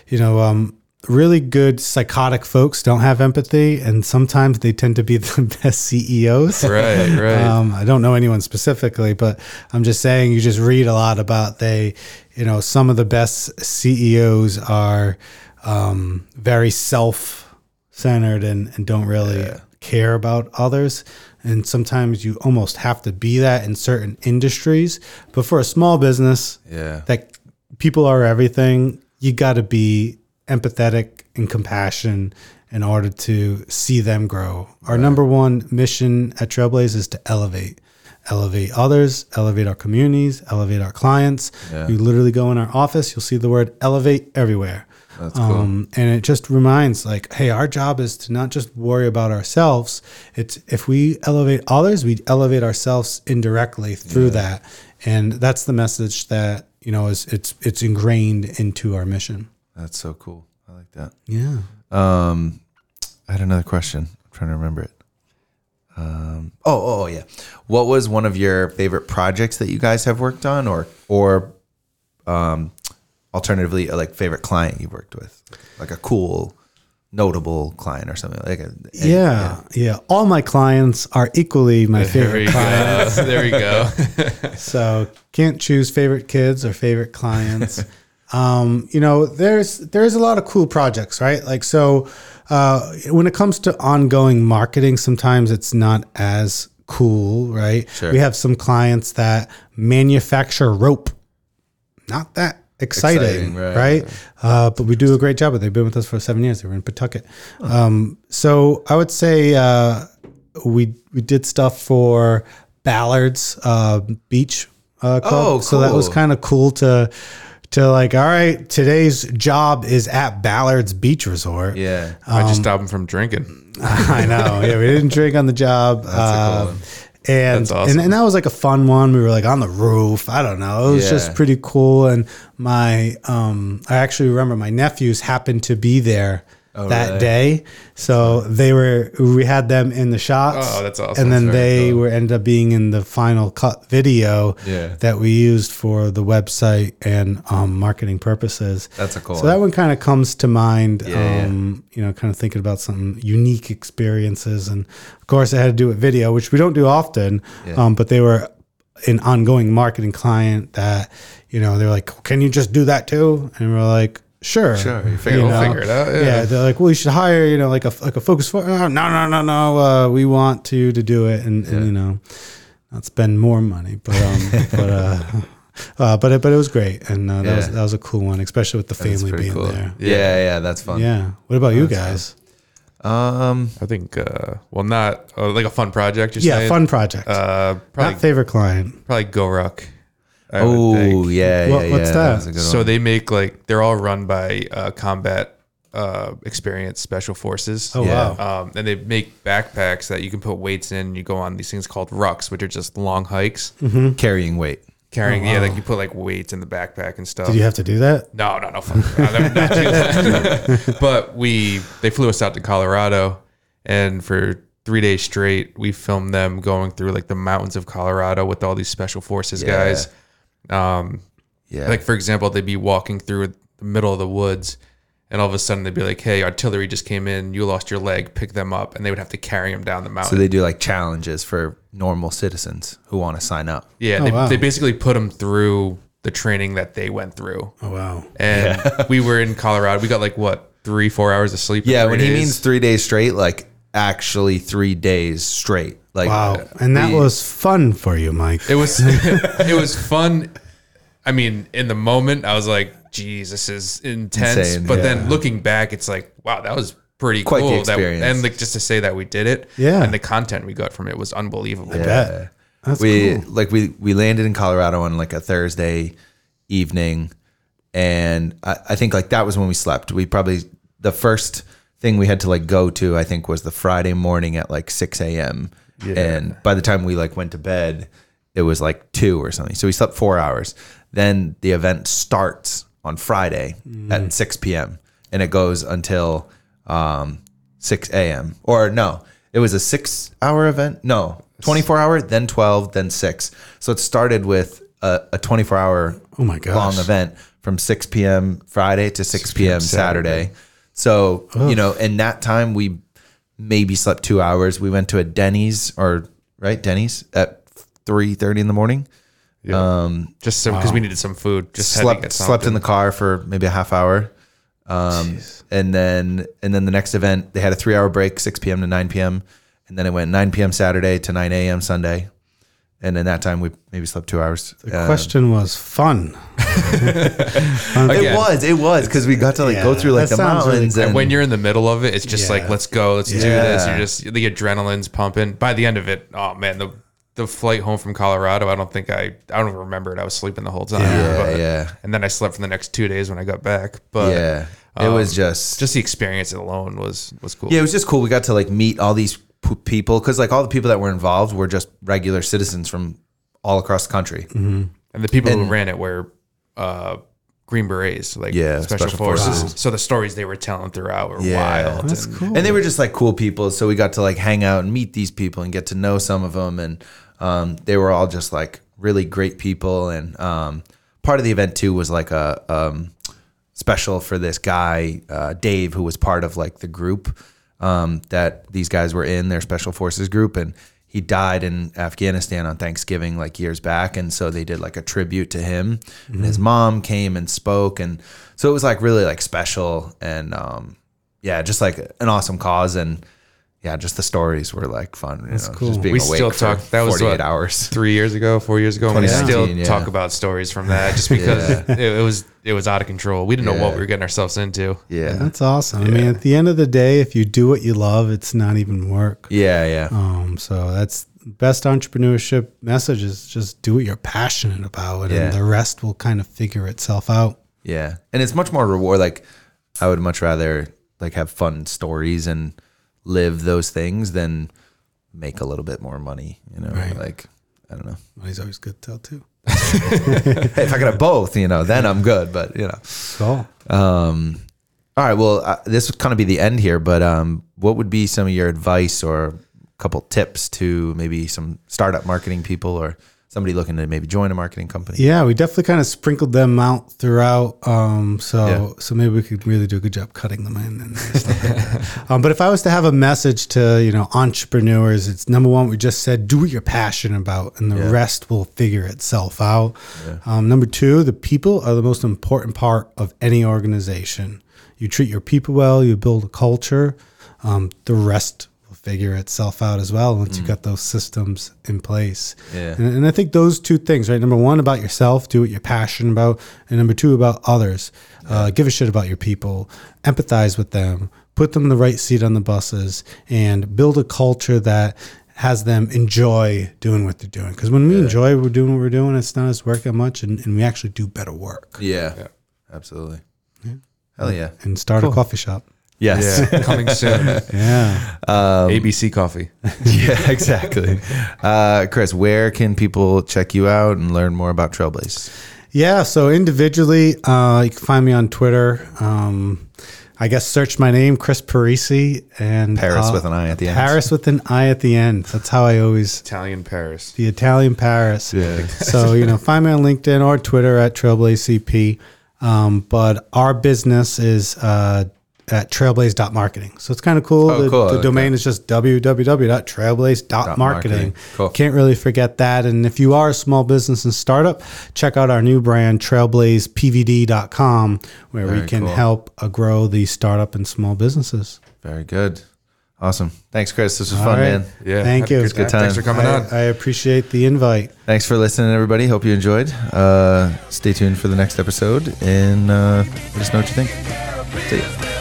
you know, um, really good psychotic folks don't have empathy, and sometimes they tend to be the best CEOs. Right. Right. Um, I don't know anyone specifically, but I'm just saying you just read a lot about they, you know, some of the best CEOs are um, very self centered and, and don't really care about others. And sometimes you almost have to be that in certain industries. But for a small business, yeah, that people are everything, you got to be empathetic and compassion in order to see them grow. Our number one mission at Trailblaze is to elevate. Elevate others, elevate our communities, elevate our clients. Yeah. You literally go in our office, you'll see the word elevate everywhere. That's cool. Um, and it just reminds like, hey, our job is to not just worry about ourselves. It's if we elevate others, we elevate ourselves indirectly through that. And that's the message that, you know, is it's it's ingrained into our mission. That's so cool. I like that. Yeah. Um, I had another question. I'm trying to remember it. Um, oh, oh, oh, yeah. What was one of your favorite projects that you guys have worked on, or or um, alternatively, a, like favorite client you've worked with, like a cool, notable client or something like a Yeah, yeah. All my clients are equally my there favorite clients. go. there we go. so can't choose favorite kids or favorite clients. um, you know, there's there's a lot of cool projects, right? Like so, uh, when it comes to ongoing marketing, sometimes it's not as cool, right? Sure. We have some clients that manufacture rope. Not that exciting, Exciting, right. right? Uh, but we do a great job. They've been with us for seven years. They were in Pawtucket. Um, so I would say uh, we we did stuff for Ballard's uh, Beach uh, Club. Oh, So that was kind of cool to to like. All right, today's job is at Ballard's Beach Resort. yeah. I Um, just stopped him from drinking. I know. Yeah, we didn't drink on the job. a cool Uh, one. and, That's awesome. and and that was like a fun one. We were like on the roof. I don't know. It was Yeah. just pretty cool. And my um, I actually remember my nephews happened to be there Oh, that really? day. So they were we had them in the shots. Oh, that's awesome. And then they cool. were ended up being in the final cut video Yeah. that we used for the website and um, marketing purposes. That's a cool So that one kind of comes to mind. Yeah, yeah. um, You know, kind of thinking about some unique experiences, and of course, I had to do with video, which we don't do often. Yeah. Um, but they were an ongoing marketing client that you know they're like, "Can you just do that too?" And we're like, "Sure, Sure, you figure you we'll know. figure it out. Yeah. Yeah. they're like, well, you should hire, you know, like a like a focus for. Oh, no, no, no, no. Uh, we want to to do it, and, and you know, not spend more money, but um, but uh, uh, but it, but it was great, and uh, that was that was a cool one, especially with the That's family being cool. there. Yeah, yeah, that's fun. Yeah. What about you guys? Um, I think, uh, well, not uh, like a fun project. You're Yeah, saying? fun project. Uh, probably, Not favorite client. probably GORUCK. I would oh think. yeah, What- yeah, what's yeah. that? was a good So one. they make like they're all run by uh, combat uh, experience special forces. Oh Yeah. wow. Um, and they make backpacks that you can put weights in. You go on these things called rucks, which are just long hikes. carrying weight. Carrying, Oh, wow. yeah, like you put like weights in the backpack and stuff. Did you have to do that? No, no, no. Fuck. no, I'm not doing but we, they flew us out to Colorado, and for three days straight, we filmed them going through like the mountains of Colorado with all these special forces Yeah. guys. Um, Yeah, like for example, they'd be walking through the middle of the woods, and all of a sudden they'd be like, "Hey, artillery just came in. You lost your leg. Pick them up," and they would have to carry them down the mountain. so they do like challenges for normal citizens who want to sign up. yeah, Oh, they, wow. they basically put them through the training that they went through. Oh wow. And we were in Colorado. We got like what three, four hours of sleep. Yeah, three when he means three days straight, like actually three days straight. Like Wow. And that we- was fun for you, Mike. It was it was fun. I mean, in the moment, I was like, "Geez, this is intense." Insane, but yeah. then looking back, it's like, "Wow, that was pretty Quite the cool." That, and like just to say that we did it, Yeah. and the content we got from it was unbelievable. bet. That's we cool. like we we landed in Colorado on like a Thursday evening, and I, I think like that was when we slept. We probably the first thing we had to like go to I think was the Friday morning at like six a.m. And by the time we like went to bed, it was like two or something. So we slept four hours. Then the event starts on Friday at six p.m. and it goes until um, six a.m. Or no, it was a six-hour event. No, twenty-four hour, then twelve, then six. So it started with a, a twenty-four hour Oh my gosh. long event from six p.m. Friday to six p.m. Saturday. So you know, in that time we maybe slept two hours. We went to a Denny's or right Denny's at three thirty in the morning. Um, Just some because we needed some food. Just had to slept get slept in the car for maybe a half hour. Um, and then and then the next event they had a three hour break, six p.m. to nine p.m. And then it went nine p.m. Saturday to nine a.m. Sunday. And in that time we maybe slept two hours. The Um, question was fun. It was, it was because we got to like go through like the sounds really mountains And and when you're in the middle of it, it's just Yeah. like, let's go, let's do this. You're just the adrenaline's pumping. By the end of it, oh man, the the flight home from Colorado, I don't think I I don't even remember it. I was sleeping the whole time. Yeah, but- yeah. And then I slept for the next two days when I got back. But yeah, it um, was just just the experience alone was was cool. Yeah, it was just cool. We got to like meet all these p- people because like all the people that were involved were just regular citizens from all across the country. And the people who ran it were uh, Green Berets, like Yeah, special, special forces. forces. So the stories they were telling throughout were Yeah. wild. That's and- cool. And they were just like cool people. So we got to like hang out and meet these people and get to know some of them. And um, they were all just like really great people. And um, part of the event too was like a um, special for this guy, uh, Dave, who was part of like the group um, that these guys were in, their special forces group. And he died in Afghanistan on Thanksgiving like years back. And so they did like a tribute to him. And his mom came and spoke. And so it was like really like special. And um, yeah, just like an awesome cause. And yeah, just the stories were like fun. You know, cool. Just being We awake still for talk- that was 48 what, hours. three years ago, four years ago, and we still yeah. talk about stories from that just because it, it was it was out of control. We didn't know what we were getting ourselves into. Yeah. That's awesome. I mean, at the end of the day, if you do what you love, it's not even work. Yeah. Yeah. Um, so that's best entrepreneurship message is just do what you're passionate about, Yeah. and the rest will kind of figure itself out. Yeah, and it's much more reward. Like, I would much rather like have fun stories and live those things than make a little bit more money. You know, Right. like I don't know. Money's always good to tell too. Hey, if I could have both, you know, then I'm good. But you know, Cool. um, all right. Well, uh, this would kind of be the end here. But um, what would be some of your advice or a couple tips to maybe some startup marketing people or somebody looking to maybe join a marketing company? Yeah, we definitely kind of sprinkled them out throughout. Um, so Yeah. so maybe we could really do a good job cutting them in. And stuff like. Um, but if I was to have a message to you know entrepreneurs, it's number one. We just said do what you're passionate about, and the Yeah. rest will figure itself out. Um, number two, the people are the most important part of any organization. You treat your people well, you build a culture. Um, the rest figure itself out as well once you got those systems in place. Yeah. And, and I think those two things, right? Number one, about yourself, do what you're passionate about, and number two, about others. Uh, give a shit about your people, empathize with them, put them in the right seat on the buses, and build a culture that has them enjoy doing what they're doing. Because when we enjoy what we're doing, what we're doing, it's not as work that much, and, and we actually do better work. Yeah. Absolutely. Hell yeah. And start a coffee shop. Yes. Yeah, coming soon. Yeah. ABC Coffee. yeah, exactly. Uh, Chris, where can people check you out and learn more about Trailblaze? Yeah, so individually, uh, you can find me on Twitter. Um, I guess search my name, Chris Parisi, and Paris uh, with an I at the end. Paris with an I at the end. That's how I always Italian Paris. the Italian Paris. Yeah. so you know, find me on LinkedIn or Twitter at Trailblaze CP. Um, but our business is uh, at trailblaze.marketing. So it's kind of cool. Oh, the, cool. the Okay. domain is just www.trailblaze.marketing. marketing. Cool. Can't really forget that. And if you are a small business and startup, check out our new brand, trailblazepvd.com, where Very we can cool. help uh, grow the startup and small businesses. Very good. Awesome. Thanks, Chris. This was All fun, right. man. Yeah. Thank had a you. Good, Good time. Thanks for coming I, on. I appreciate the invite. Thanks for listening, everybody. Hope you enjoyed. Uh, stay tuned for the next episode and uh, let us know what you think. See ya.